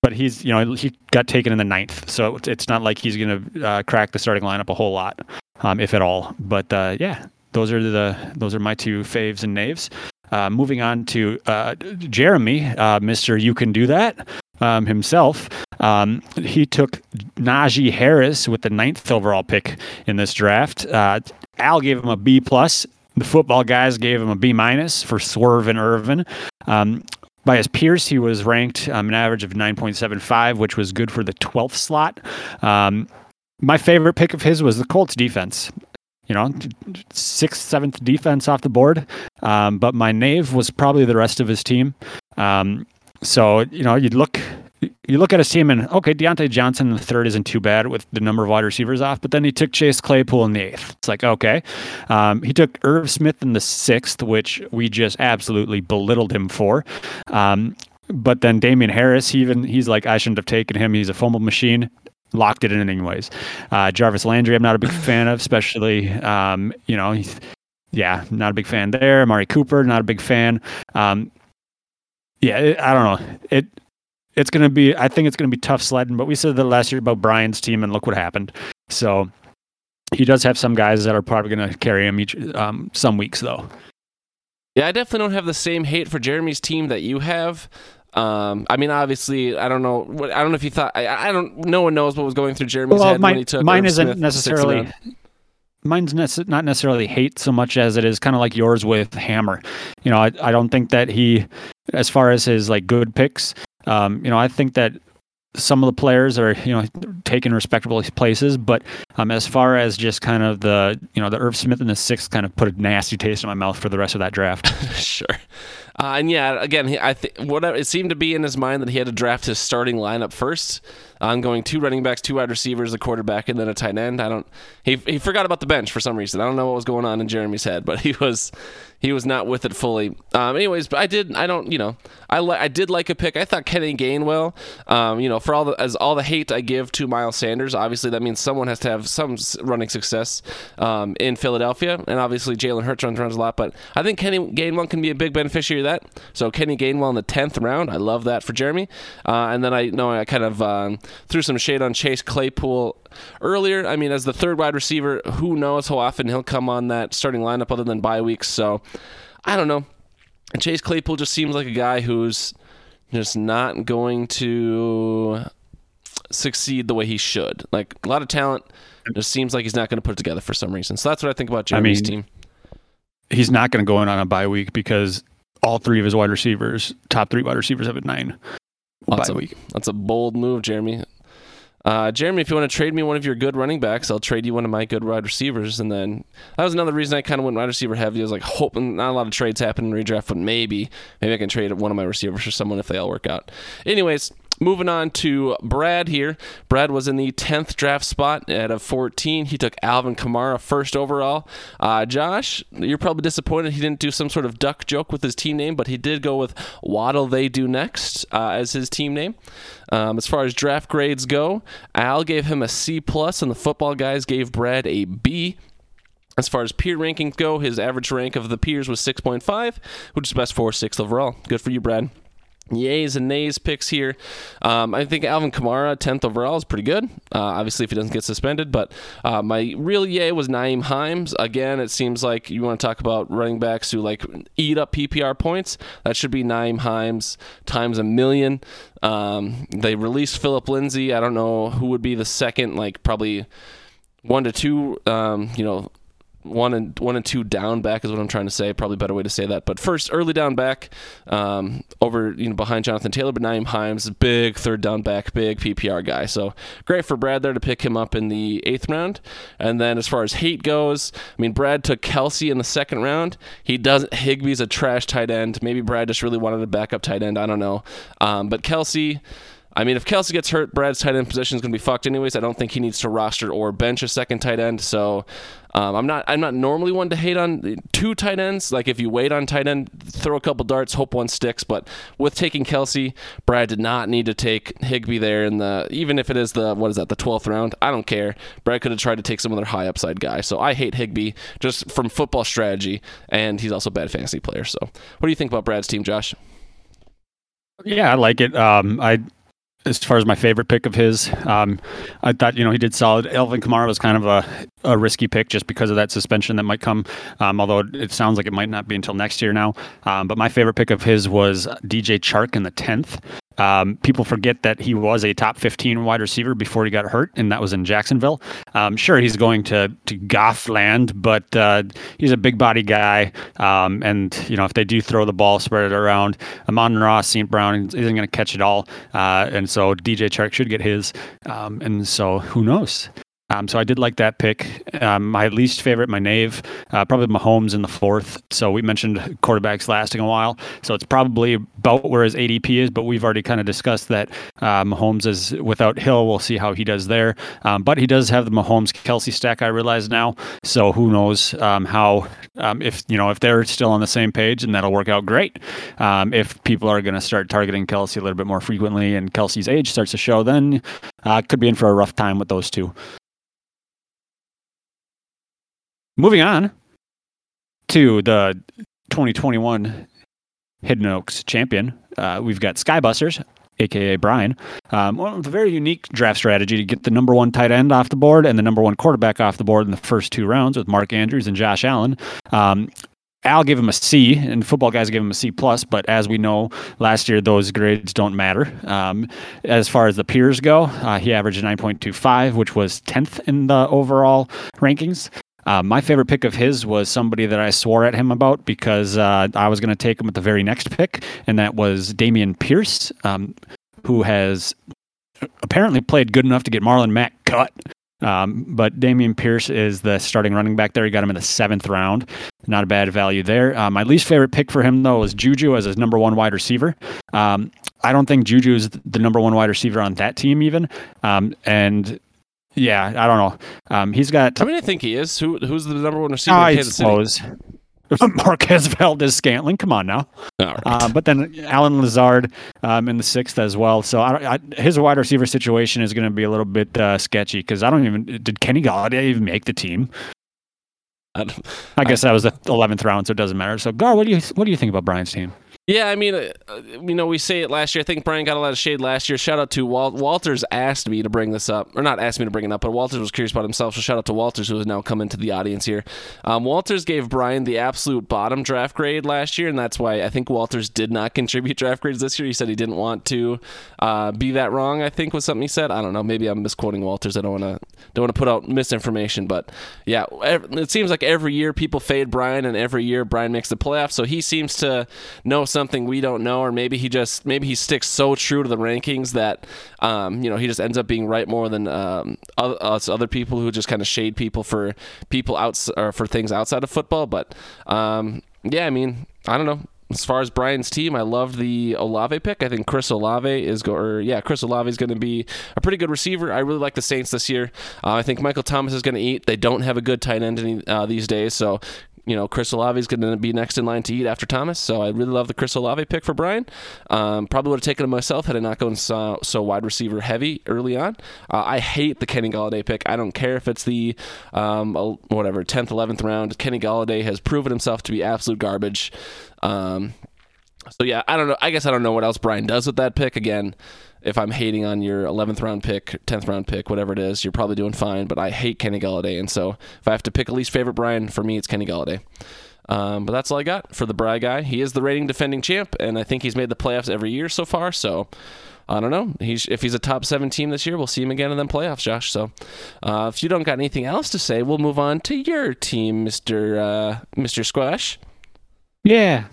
but he's you know he got taken in the ninth, so it's not like he's going to uh, crack the starting lineup a whole lot, um, if at all. But uh, yeah, those are the those are my two faves and knaves. Uh, moving on to uh, Jeremy, Mister, you can do that um, himself. Um, he took Najee Harris with the ninth overall pick in this draft. Uh, Al gave him a B plus the football guys gave him a B minus for Swerve and Irvin. Um, by his peers, he was ranked um, an average of 9.75, which was good for the 12th slot. Um, my favorite pick of his was the Colts defense. You know, sixth, seventh defense off the board. Um, but my knave was probably the rest of his team. Um, so, you know, you'd look you look at his team and okay, Diontae Johnson in the third isn't too bad with the number of wide receivers off, but then he took Chase Claypool in the eighth. It's like okay, um, he took Irv Smith in the sixth, which we just absolutely belittled him for. Um, but then Damien Harris, he even he's like I shouldn't have taken him. He's a fumble machine. Locked it in anyways. Uh, Jarvis Landry, I'm not a big fan of, especially um, you know, yeah, not a big fan there. Amari Cooper, not a big fan. Um, yeah, it, I don't know. It it's going to be, I think it's going to be tough sledding, but we said that last year about Brian's team and look what happened. So he does have some guys that are probably going to carry him each, um, some weeks though. Yeah, I definitely don't have the same hate for Jeremy's team that you have. Um, I mean, obviously, I don't know. I don't know if you thought. I, I, don't. No one knows what was going through Jeremy's well, head mine, when he took. Mine isn't Smith necessarily. Mine's ne- not necessarily hate so much as it is kind of like yours with Hammer. You know, I, I don't think that he, as far as his like good picks, um, you know, I think that some of the players are you know taking respectable places, but um, as far as just kind of the you know the Irv Smith in the sixth kind of put a nasty taste in my mouth for the rest of that draft. sure. Uh, and yeah, again, I think whatever it seemed to be in his mind that he had to draft his starting lineup first. I'm going two running backs, two wide receivers, a quarterback, and then a tight end. I don't. He he forgot about the bench for some reason. I don't know what was going on in Jeremy's head, but he was he was not with it fully. Um, anyways, but I did. I don't. You know, I li- I did like a pick. I thought Kenny Gainwell. Um, you know, for all the as all the hate I give to Miles Sanders, obviously that means someone has to have some running success um, in Philadelphia, and obviously Jalen Hurts runs runs a lot. But I think Kenny Gainwell can be a big beneficiary of that. So Kenny Gainwell in the tenth round, I love that for Jeremy. Uh, and then I know I kind of um, threw some shade on Chase Claypool earlier. I mean, as the third wide receiver, who knows how often he'll come on that starting lineup other than bye weeks. So I don't know. Chase Claypool just seems like a guy who's just not going to succeed the way he should. Like a lot of talent, just seems like he's not going to put it together for some reason. So that's what I think about Jeremy's I mean, team. He's not going to go in on a bye week because all three of his wide receivers, top three wide receivers, have a nine That's a, week. that's a bold move, Jeremy. Uh, Jeremy, if you want to trade me one of your good running backs, I'll trade you one of my good wide receivers. And then that was another reason I kind of went wide receiver heavy. I was like, hoping not a lot of trades happen in redraft, but maybe, maybe I can trade one of my receivers for someone if they all work out. Anyways, moving on to Brad here. Brad was in the 10th draft spot at a 14. He took Alvin Kamara first overall. Uh, Josh, you're probably disappointed he didn't do some sort of duck joke with his team name, but he did go with What'll They Do Next uh, as his team name. Um, as far as draft grades go, Al gave him a C plus, and the football guys gave Brad a B. As far as peer rankings go, his average rank of the peers was 6.5, which is best for sixth overall. Good for you, Brad. Yays and nays picks here. Um, I think Alvin Kamara, 10th overall, is pretty good. Uh, obviously, if he doesn't get suspended. But uh, my real yay was Nyheim Hines. Again, it seems like you want to talk about running backs who like eat up PPR points. That should be Nyheim Hines times a million. Um, they released Philip Lindsay. I don't know who would be the second, like probably one to two, um, you know, one and one and two down back is what I'm trying to say. Probably better way to say that. But first, early down back, um, over you know behind Jonathan Taylor, but Nyheim Hines, big third down back, big PPR guy. So great for Brad there to pick him up in the eighth round. And then as far as hate goes, I mean Brad took Kelce in the second round. He doesn't. Higbee's a trash tight end. Maybe Brad just really wanted a backup tight end. I don't know. Um, but Kelce. I mean, if Kelce gets hurt, Brad's tight end position is going to be fucked anyways. I don't think he needs to roster or bench a second tight end. So um, I'm not I'm not normally one to hate on two tight ends. Like if you wait on tight end, throw a couple darts, hope one sticks. But with taking Kelce, Brad did not need to take Higbee there in the even if it is the what is that the 12th round. I don't care. Brad could have tried to take some other high upside guy. So I hate Higbee just from football strategy, and he's also a bad fantasy player. So what do you think about Brad's team, Josh? Yeah, I like it. Um, I as far as my favorite pick of his, um, I thought you know he did solid. Alvin Kamara was kind of a, a risky pick just because of that suspension that might come. Um, although it sounds like it might not be until next year now. Um, but my favorite pick of his was DJ Chark in the tenth. Um, people forget that he was a top 15 wide receiver before he got hurt, and that was in Jacksonville. Um, sure, he's going to to Goff land, but uh, he's a big body guy, um, and you know if they do throw the ball, spread it around. Amon-Ra St. Brown isn't going to catch it all, uh, and so DJ Chark should get his, um, and so who knows? Um, so I did like that pick. Um, my least favorite, my Nave, uh, probably Mahomes in the fourth. So we mentioned quarterbacks lasting a while. So it's probably about where his ADP is, but we've already kind of discussed that uh, Mahomes is without Hill. We'll see how he does there. Um, but he does have the Mahomes Kelce stack, I realize now. So who knows um, how, um, if, you know, if they're still on the same page, and that'll work out great. Um, if people are going to start targeting Kelce a little bit more frequently and Kelce's age starts to show, then uh, could be in for a rough time with those two. Moving on to the 2021 Hidden Oaks champion, uh, we've got Skybusters, aka Brian. Um, a very unique draft strategy to get the number one tight end off the board and the number one quarterback off the board in the first two rounds with Mark Andrews and Josh Allen. Um, Al gave him a C, and football guys gave him a C plus. But as we know, last year those grades don't matter. Um, as far as the peers go, uh, he averaged 9.25, which was 10th in the overall rankings. Uh, my favorite pick of his was somebody that I swore at him about because uh, I was going to take him at the very next pick, and that was Dameon Pierce, um, who has apparently played good enough to get Marlon Mack cut. Um, but Dameon Pierce is the starting running back there. He got him in the seventh round. Not a bad value there. Uh, my least favorite pick for him, though, was Juju as his number one wide receiver. Um, I don't think Juju is the number one wide receiver on that team, even. Um, and yeah, I don't know. Um, he's got. I mean, I think he is. Who who's the number one receiver I in Kansas suppose. City? Marquez Valdes-Scantling. Come on now. Right. Uh, but then Allen Lazard um, in the sixth as well. So I, I, his wide receiver situation is going to be a little bit uh, sketchy because I don't even did Kenny Golladay even make the team? I I guess that was the eleventh round, so it doesn't matter. So Gar, what do you what do you think about Brian's team? Yeah, I mean, uh, uh, you know, we say it last year. I think Brian got a lot of shade last year. Shout out to Walt. Walters asked me to bring this up, or not asked me to bring it up, but Walters was curious about himself. So shout out to Walters, who has now come into the audience here. Um, Walters gave Brian the absolute bottom draft grade last year, and that's why I think Walters did not contribute draft grades this year. He said he didn't want to uh, be that wrong. I think was something he said. I don't know. Maybe I'm misquoting Walters. I don't want to don't want to put out misinformation, but yeah, it seems like every year people fade Brian, and every year Brian makes the playoffs. So he seems to know something we don't know, or maybe he just maybe he sticks so true to the rankings that um, you know he just ends up being right more than um, us other people who just kind of shade people for people outs or for things outside of football. But um, yeah, I mean, I don't know. As far as Brian's team, I love the Olave pick. I think Chris Olave is go or yeah, Chris Olave is going to be a pretty good receiver. I really like the Saints this year. Uh, I think Michael Thomas is going to eat. They don't have a good tight end any, uh, these days, so you know, Chris Olave is going to be next in line to eat after Thomas. So I really love the Chris Olave pick for Brian. Um, probably would have taken him myself had I not gone so, so wide receiver heavy early on. Uh, I hate the Kenny Golladay pick. I don't care if it's the um, whatever tenth, eleventh round. Kenny Golladay has proven himself to be absolute garbage. Um, so yeah, I don't know. I guess I don't know what else Brian does with that pick. Again, if I'm hating on your 11th round pick, 10th round pick, whatever it is, you're probably doing fine. But I hate Kenny Golladay, and so if I have to pick a least favorite Brian, for me it's Kenny Golladay. Um, but that's all I got for the Bry guy. He is the rating defending champ, and I think he's made the playoffs every year so far. So I don't know. He's if he's a top seven team this year, we'll see him again in the playoffs, Josh. So uh, if you don't got anything else to say, we'll move on to your team, Mister uh, Mister Squash. Yeah,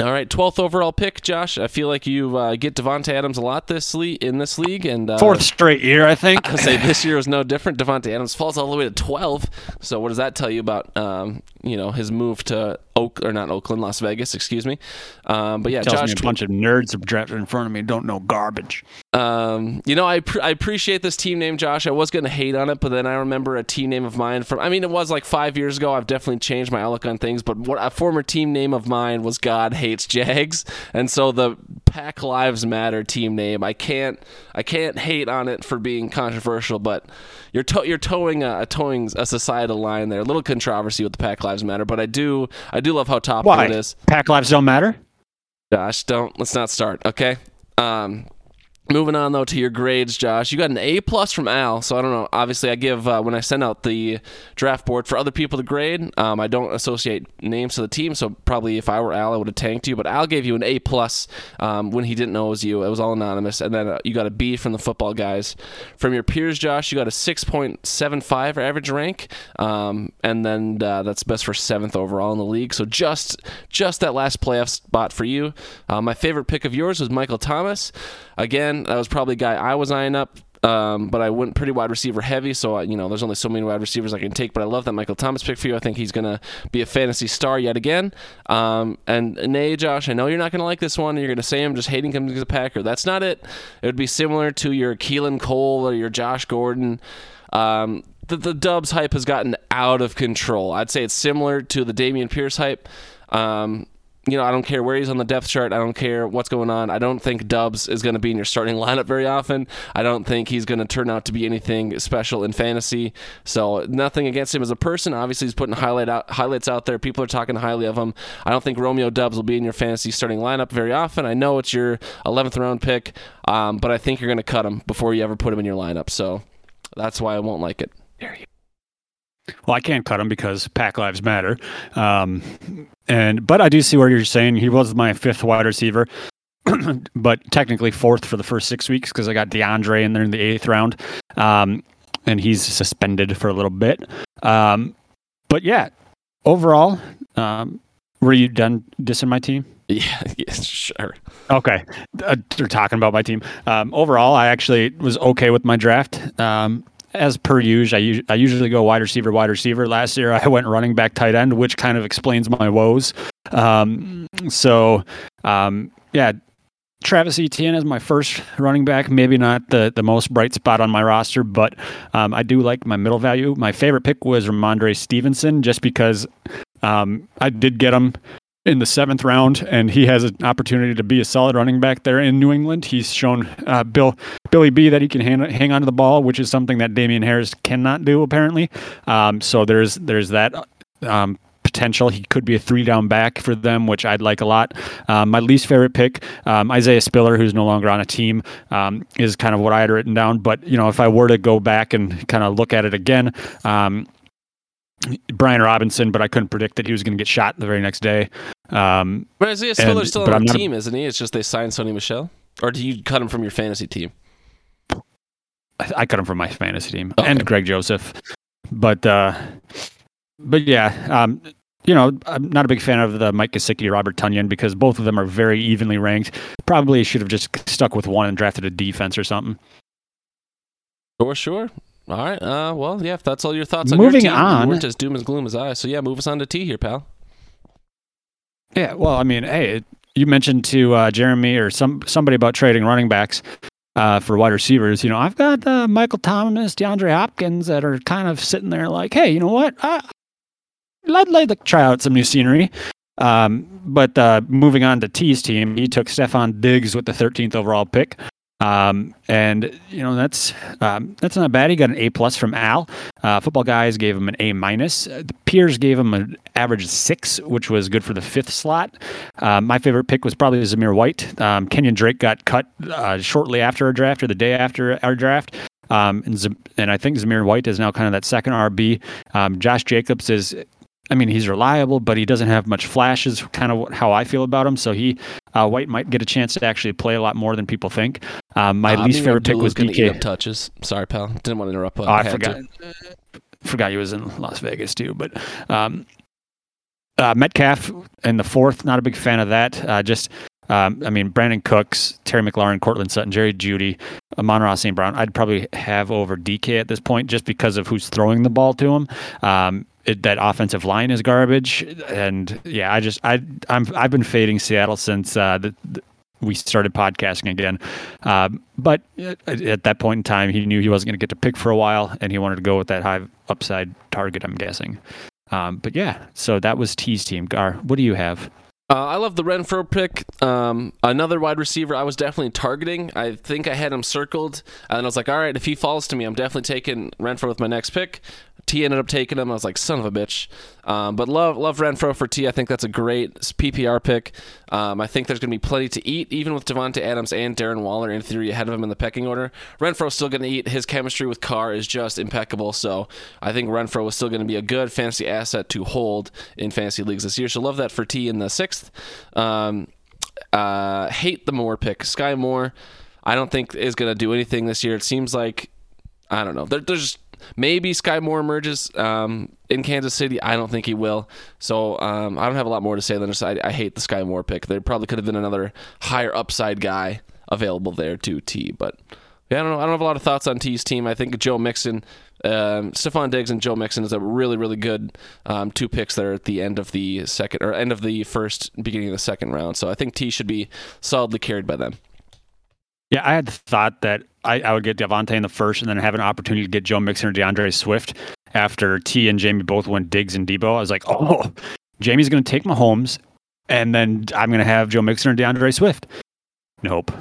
All right, twelfth overall pick, Josh. I feel like you uh, get Davante Adams a lot this le- in this league, and uh, fourth straight year, I think. I say this year was no different. Davante Adams falls all the way to twelve. So what does that tell you about um, you know his move to Oak or not Oakland, Las Vegas? Excuse me. Um, but yeah, Tells Josh. me a bunch of nerds are drafted in front of me don't know garbage. Um, you know, I pr- I appreciate this team name, Josh. I was gonna hate on it, but then I remember a team name of mine from. I mean, it was like five years ago. I've definitely changed my outlook on things. But what a former team name of mine was God hates Jags, and so the Pack Lives Matter team name. I can't I can't hate on it for being controversial, but you're to- you're towing a, a towing a societal line there. A little controversy with the Pack Lives Matter, but I do I do love how topical Why? it is. Pack lives don't matter. Josh, don't let's not start, okay? Um Moving on though to your grades, Josh. You got an A plus from Al. So I don't know. Obviously, I give uh, when I send out the draft board for other people to grade. Um, I don't associate names to the team. So probably if I were Al, I would have tanked you. But Al gave you an A plus um, when he didn't know it was you. It was all anonymous. And then uh, you got a B from the football guys. From your peers, Josh, you got a six point seven five average rank. Um, and then uh, that's best for seventh overall in the league. So just just that last playoff spot for you. Uh, my favorite pick of yours was Michael Thomas. Again, that was probably a guy I was eyeing up. Um, but I went pretty wide receiver heavy, so I, you know there's only so many wide receivers I can take. But I love that Michael Thomas pick for you. I think he's gonna be a fantasy star yet again. Um, and nay, Josh, I know you're not gonna like this one. You're gonna say I'm just hating him as a Packer. That's not it. It would be similar to your Keelan Cole or your Josh Gordon. Um, the, the Doubs hype has gotten out of control. I'd say it's similar to the Dameon Pierce hype. Um, you know, I don't care where he's on the depth chart. I don't care what's going on. I don't think Doubs is going to be in your starting lineup very often. I don't think he's going to turn out to be anything special in fantasy. So nothing against him as a person. Obviously, he's putting highlight out, highlights out there. People are talking highly of him. I don't think Romeo Doubs will be in your fantasy starting lineup very often. I know it's your 11th round pick, um, but I think you're going to cut him before you ever put him in your lineup. So that's why I won't like it. There you well, I can't cut him because Pack Lives Matter. Um, and but I do see where you're saying. He was my fifth wide receiver, but technically fourth for the first six weeks because I got DeAndre in there in the eighth round, um, and he's suspended for a little bit. Um, but yeah, overall, um, were you done dissing my team? Yeah, yes, sure. Okay, uh, they're talking about my team. Um, overall, I actually was okay with my draft. As per usual, I, usually go wide receiver, wide receiver. Last year, I went running back, tight end, which kind of explains my woes. Um, so, um, yeah, Travis Etienne is my first running back. Maybe not the, the most bright spot on my roster, but um, I do like my middle value. My favorite pick was Rhamondre Stevenson, just because um, I did get him in the seventh round, and he has an opportunity to be a solid running back there in New England. He's shown uh, Bill Billy B that he can hang, hang on to the ball, which is something that Damien Harris cannot do apparently. Um, so there's there's that. Um, potential. He could be a three down back for them, which I'd like a lot. Um, my least favorite pick, um, Isaiah Spiller, who's no longer on a team, um, is kind of what I had written down. But you know, if I were to go back and kind of look at it again, um, Brian Robinson, but I couldn't predict that he was going to get shot the very next day. Um, but Isaiah Spiller's still on the team, a, isn't he? It's just they signed Sony Michel, or do you cut him from your fantasy team? I, I cut him from my fantasy team okay. and Greg Joseph, but uh, but yeah, um, you know, I'm not a big fan of the Mike Gesicki, Robert Tonyan because both of them are very evenly ranked. Probably should have just stuck with one and drafted a defense or something. Sure, sure. All right. Uh, well, yeah. If that's all your thoughts on moving your team, on, you weren't as doom as gloom as I. So yeah, move us on to T here, pal. Yeah. Well, I mean, hey, you mentioned to uh, Jeremy or some somebody about trading running backs uh, for wide receivers. You know, I've got uh, Michael Thomas, DeAndre Hopkins that are kind of sitting there like, hey, you know what? I, I'd like to try out some new scenery. Um, but uh, moving on to T's team, he took Stefon Diggs with the 13th overall pick. Um, and you know that's um, that's not bad. He got an A plus from Al. Uh, football guys gave him an A minus. Uh, the peers gave him an average six, which was good for the fifth slot. Uh, my favorite pick was probably Zamir White. Um, Kenyon Drake got cut uh, shortly after our draft or the day after our draft. Um, and, Z- and I think Zamir White is now kind of that second RB. Um, Josh Jacobs is I mean, he's reliable, but he doesn't have much flashes. Kind of how I feel about him. So he uh, White might get a chance to actually play a lot more than people think. Um, my uh, least favorite pick was DK. touches. Sorry, pal. Didn't want to interrupt. Oh, I, I forgot. To. Forgot he was in Las Vegas too. But um, uh, Metcalf in the fourth. Not a big fan of that. Uh, just um, I mean, Brandin Cooks, Terry McLaurin, Courtland Sutton, Jerry Jeudy, Amon-Ra St. Brown. I'd probably have over DK at this point just because of who's throwing the ball to him. Um, it, that offensive line is garbage, and yeah, I just I I'm I've been fading Seattle since uh, the, the we started podcasting again. Um, but at that point in time, he knew he wasn't going to get to pick for a while, and he wanted to go with that high upside target. I'm guessing. Um, but yeah, so that was T's team. Gar, what do you have? Uh, I love the Renfrow pick. Um, another wide receiver I was definitely targeting. I think I had him circled, and I was like, all right, if he falls to me, I'm definitely taking Renfrow with my next pick. T ended up taking him. I was like, son of a bitch. Um, but love love Renfrow for T. I think that's a great PPR pick. Um, I think there's going to be plenty to eat, even with Davante Adams and Darren Waller in theory ahead of him in the pecking order. Renfrow's still going to eat. His chemistry with Carr is just impeccable. So I think Renfrow is still going to be a good fantasy asset to hold in fantasy leagues this year. So love that for T in the sixth. Um, uh, hate the Moore pick. Skyy Moore, I don't think is going to do anything this year. It seems like I don't know. There, there's maybe Skyy Moore emerges um, in Kansas City. I don't think he will. So um, I don't have a lot more to say than just I, I hate the Skyy Moore pick. There probably could have been another higher upside guy available there to T, but yeah, I don't know. I don't have a lot of thoughts on T's team. I think Joe Mixon, um, Stefon Diggs, and Joe Mixon is a really, really good um, two picks there at the end of the second or end of the first, beginning of the second round. So I think T should be solidly carried by them. Yeah, I had thought that I, I would get Davante in the first and then have an opportunity to get Joe Mixon or DeAndre Swift after T and Jamie both went Diggs and Deebo. I was like, oh, Jamie's going to take Mahomes and then I'm going to have Joe Mixon or DeAndre Swift. Nope.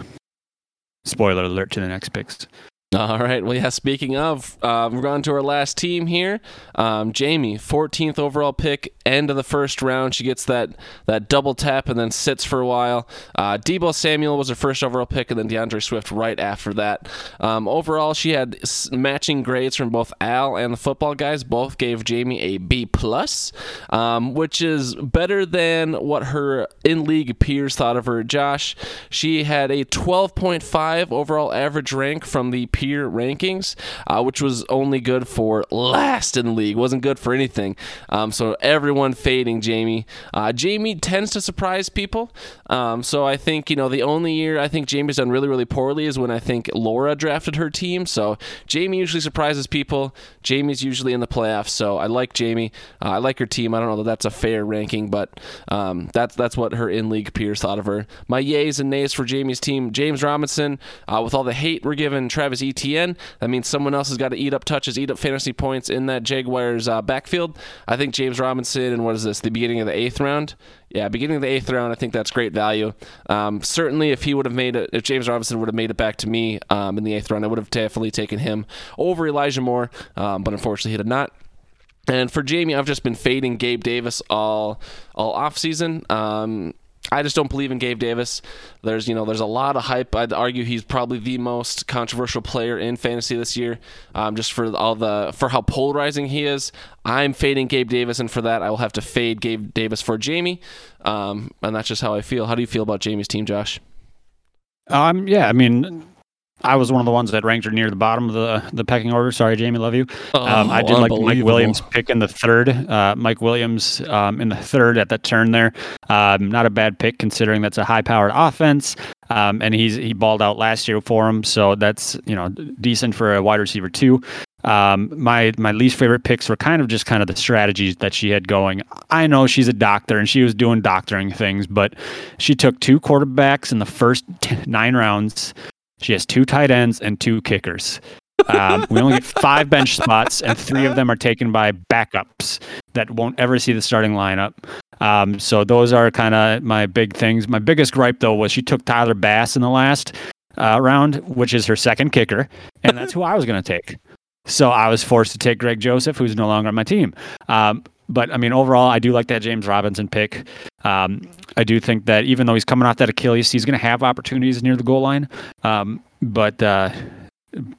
Spoiler alert to the next picks. All right. Well, yeah. Speaking of, uh, we're going to our last team here. Um, Jamie, 14th overall pick, end of the first round. She gets that that double tap and then sits for a while. Uh, Deebo Samuel was her first overall pick, and then DeAndre Swift right after that. Um, overall, she had matching grades from both Al and the football guys. Both gave Jamie a B plus, um, which is better than what her in league peers thought of her. Josh, she had a 12.5 overall average rank from the peer rankings, uh, which was only good for last in the league. wasn't good for anything. Um, so everyone fading Jamie. Uh, Jamie tends to surprise people. Um, so I think you know the only year I think Jamie's done really really poorly is when I think Laura drafted her team. So Jamie usually surprises people. Jamie's usually in the playoffs. So I like Jamie. Uh, I like her team. I don't know that that's a fair ranking, but um, that's that's what her in league peers thought of her. My yays and nays for Jamie's team: James Robinson. Uh, with all the hate we're giving Travis Etienne. That means someone else has got to eat up touches, eat up fantasy points in that Jaguars uh, backfield. I think James Robinson and what is this? The beginning of the eighth round. Yeah, beginning of the eighth round, I think that's great value. Um, certainly, if he would have made it, if James Robinson would have made it back to me um, in the eighth round, I would have definitely taken him over Elijah Moore. Um, but unfortunately, he did not. And for Jamie, I've just been fading Gabe Davis all all off season. Um, I just don't believe in Gabe Davis. There's, you know, there's a lot of hype. I'd argue he's probably the most controversial player in fantasy this year, um, just for all the for how polarizing he is. I'm fading Gabe Davis, and for that, I will have to fade Gabe Davis for Jamie, um, and that's just how I feel. How do you feel about Jamie's team, Josh? Um, yeah, I mean, I was one of the ones that ranked her near the bottom of the the pecking order. Sorry, Jamie, love you. Oh, um, I did like Mike Williams pick in the third. Uh, Mike Williams um, in the third at that turn there. Um, not a bad pick considering that's a high powered offense. Um, and he's he balled out last year for him, so that's you know decent for a wide receiver too. Um, my my least favorite picks were kind of just kind of the strategies that she had going. I know she's a doctor and she was doing doctoring things, but she took two quarterbacks in the first t- nine rounds she has two tight ends and two kickers. Um, we only get five bench spots, and three of them are taken by backups that won't ever see the starting lineup. Um, so those are kind of my big things. My biggest gripe though was she took Tyler Bass in the last uh, round, which is her second kicker, and that's who I was going to take. So I was forced to take Greg Joseph, who's no longer on my team. Um, but I mean, overall, I do like that James Robinson pick. Um, I do think that even though he's coming off that Achilles, he's going to have opportunities near the goal line. Um, but uh,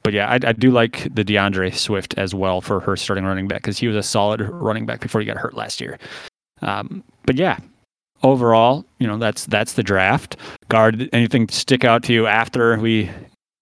but yeah, I, I, do like the DeAndre Swift as well for her starting running back because he was a solid running back before he got hurt last year. Um, but yeah, overall, you know that's that's the draft. Guard, anything stick out to you after we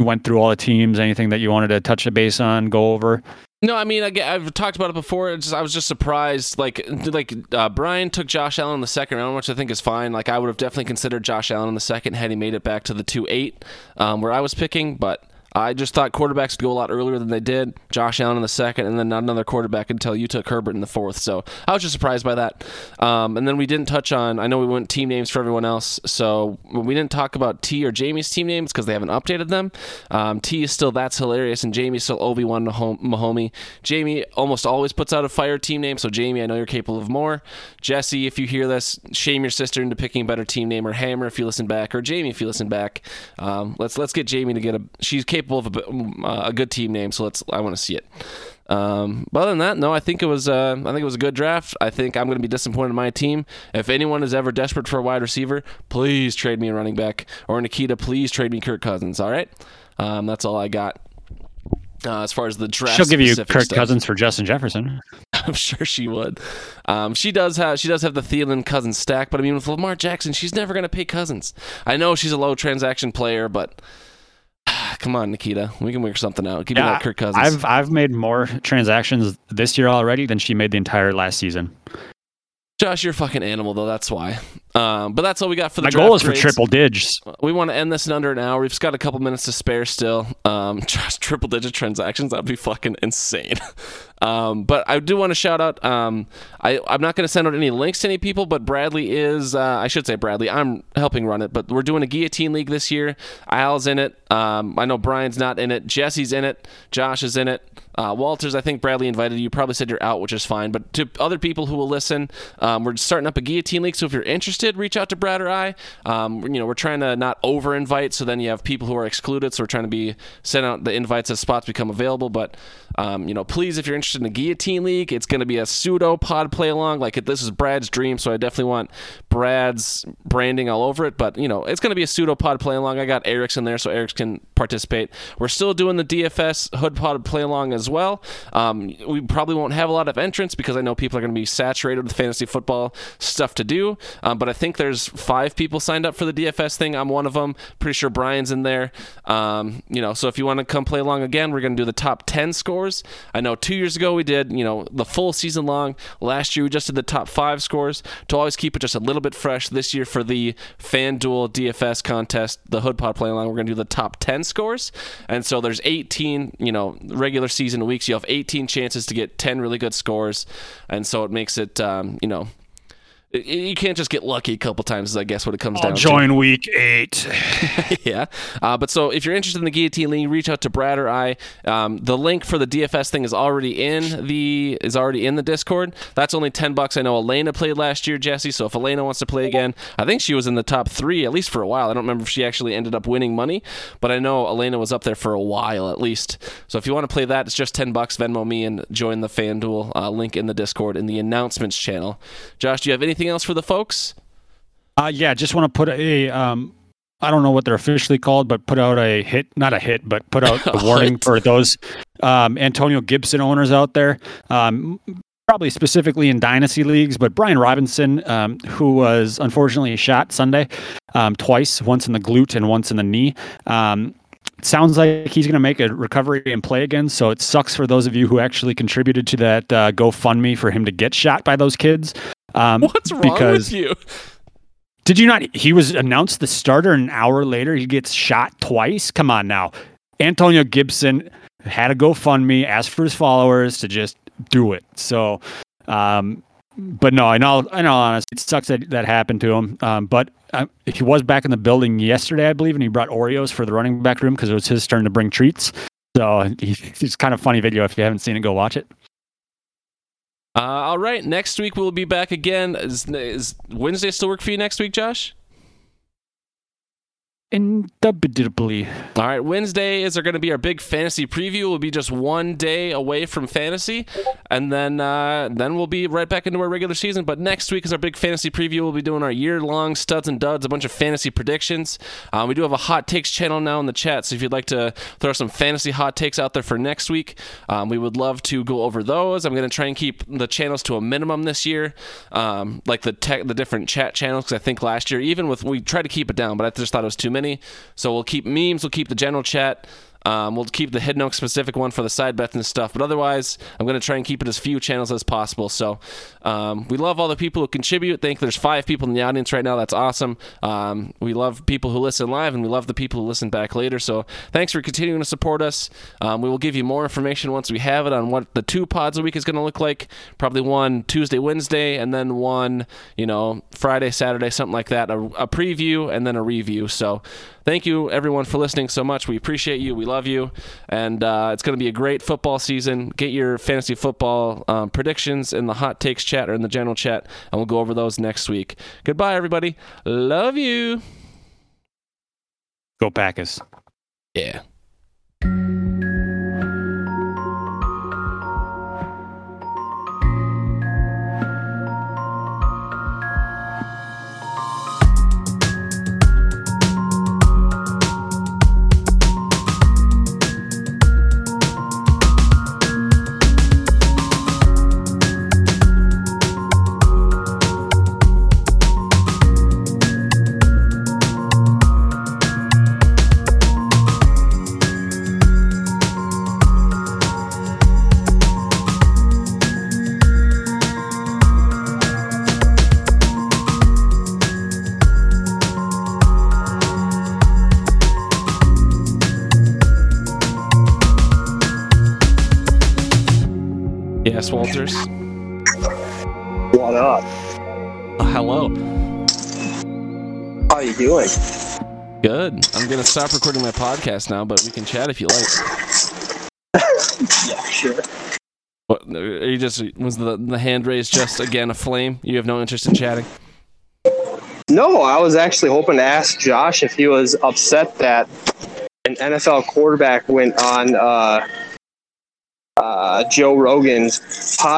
went through all the teams? Anything that you wanted to touch a base on, go over? No, I mean, I, have talked about it before. Just, I was just surprised. Like, like uh, Brian took Josh Allen in the second round, which I think is fine. Like, I would have definitely considered Josh Allen in the second had he made it back to the two eight, um, where I was picking. But I just thought quarterbacks would go a lot earlier than they did. Josh Allen in the second, and then not another quarterback until you took Herbert in the fourth. So I was just surprised by that. Um, and then we didn't touch on. I know we went team names for everyone else, so we didn't talk about T or Jamie's team names because they haven't updated them. Um, T is still that's hilarious, and Jamie's still Obi Wan Mahomey. Jamie almost always puts out a fire team name, so Jamie, I know you're capable of more. Jesse, if you hear this, shame your sister into picking a better team name, or Hammer if you listen back, or Jamie if you listen back. Um, let's let's get Jamie to get a. She's capable of a, uh, a good team name, so let's. I want to see it. Um, but other than that, no, I think it was. Uh, I think it was a good draft. I think I'm going to be disappointed in my team. If anyone is ever desperate for a wide receiver, please trade me a running back. Or Nikita, please trade me Kirk Cousins. All right, um, that's all I got. Uh, as far as the draft, she'll give you Kirk stuff. Cousins for Justin Jefferson. I'm sure she would. Um, she does have she does have the Thielen Cousins stack, but I mean with Lamar Jackson, she's never going to pay Cousins. I know she's a low transaction player, but come on, Nikita, we can work something out. Give yeah, me that Kirk Cousins. I've I've made more transactions this year already than she made the entire last season. Josh, you're a fucking animal though. That's why. Um, but that's all we got for the. My goal is for triple digits. We want to end this in under an hour. We've just got a couple minutes to spare still. Um, just triple digit transactions. That'd be fucking insane. Um, but I do want to shout out. Um, I I'm not going to send out any links to any people, but Bradley is. Uh, I should say Bradley. I'm helping run it, but we're doing a guillotine league this year. Al's in it. Um, I know Brian's not in it. Jesse's in it. Josh is in it. Uh, Walters, I think Bradley invited you. Probably said you're out, which is fine. But to other people who will listen, um, we're starting up a guillotine league. So if you're interested, reach out to Brad or I. Um, you know, we're trying to not over invite, so then you have people who are excluded. So we're trying to be send out the invites as spots become available. But um, you know, please, if you're interested in the guillotine league, it's going to be a pseudo pod play along. Like this is Brad's dream, so I definitely want Brad's branding all over it. But you know, it's going to be a pseudo pod play along. I got Eric's in there, so Eric's can participate. We're still doing the DFS hood pod play along as well. Um, we probably won't have a lot of entrants because I know people are going to be saturated with fantasy football stuff to do. Um, but I think there's five people signed up for the DFS thing. I'm one of them. Pretty sure Brian's in there. Um, you know, so if you want to come play along again, we're going to do the top 10 scores. I know two years ago we did, you know, the full season long. Last year we just did the top five scores to always keep it just a little bit fresh. This year for the FanDuel DFS contest, the Hood Pod play along, we're going to do the top 10 scores. And so there's 18, you know, regular season weeks. You have 18 chances to get 10 really good scores. And so it makes it, um, you know, you can't just get lucky a couple times, I guess what it comes I'll down join to. Join week eight. yeah. Uh, but so if you're interested in the guillotine league, reach out to Brad or I. Um, the link for the DFS thing is already in the is already in the Discord. That's only ten bucks. I know Elena played last year, Jesse. So if Elena wants to play again, I think she was in the top three at least for a while. I don't remember if she actually ended up winning money, but I know Elena was up there for a while at least. So if you want to play that, it's just ten bucks. Venmo me and join the FanDuel uh, link in the Discord in the announcements channel. Josh, do you have anything? Anything else for the folks? Uh, yeah, just want to put a um, I don't know what they're officially called, but put out a hit, not a hit, but put out a warning for those um, Antonio Gibson owners out there. Um, probably specifically in dynasty leagues, but Brian Robinson, um, who was unfortunately shot Sunday um, twice, once in the glute and once in the knee. Um, sounds like he's going to make a recovery and play again. So it sucks for those of you who actually contributed to that uh, GoFundMe for him to get shot by those kids. Um, What's wrong because, with you? Did you not? He was announced the starter an hour later. He gets shot twice. Come on now. Antonio Gibson had a GoFundMe, asked for his followers to just do it. So, um, but no, in all, in all honesty, it sucks that that happened to him. Um, but uh, he was back in the building yesterday, I believe, and he brought Oreos for the running back room because it was his turn to bring treats. So he, it's kind of funny video. If you haven't seen it, go watch it. Uh, all right, next week we'll be back again. Is, is Wednesday still work for you next week, Josh? Indubitably. All right, Wednesday is going to be our big fantasy preview. We'll be just one day away from fantasy, and then uh, then we'll be right back into our regular season. But next week is our big fantasy preview. We'll be doing our year long studs and duds, a bunch of fantasy predictions. Uh, we do have a hot takes channel now in the chat, so if you'd like to throw some fantasy hot takes out there for next week, um, we would love to go over those. I'm going to try and keep the channels to a minimum this year, um, like the tech, the different chat channels. Because I think last year, even with we tried to keep it down, but I just thought it was too many many. So we'll keep memes, we'll keep the general chat. Um, we'll keep the Hidden Oak specific one for the side bets and stuff, but otherwise, I'm going to try and keep it as few channels as possible. So um, we love all the people who contribute. Think there's five people in the audience right now. That's awesome. Um, we love people who listen live, and we love the people who listen back later. So thanks for continuing to support us. Um, we will give you more information once we have it on what the two pods a week is going to look like. Probably one Tuesday, Wednesday, and then one, you know, Friday, Saturday, something like that. A, a preview and then a review. So thank you everyone for listening so much. We appreciate you. We love you, and uh, it's going to be a great football season. Get your fantasy football um, predictions in the hot takes chat or in the general chat, and we'll go over those next week. Goodbye, everybody. Love you. Go Packers. Yeah. Yes, Walters. What up? Uh, hello. How are you doing? Good. I'm gonna stop recording my podcast now, but we can chat if you like. Yeah, sure. What? Are you just was the the hand raised just again a flame? You have no interest in chatting. No, I was actually hoping to ask Josh if he was upset that an NFL quarterback went on uh, uh, Joe Rogan's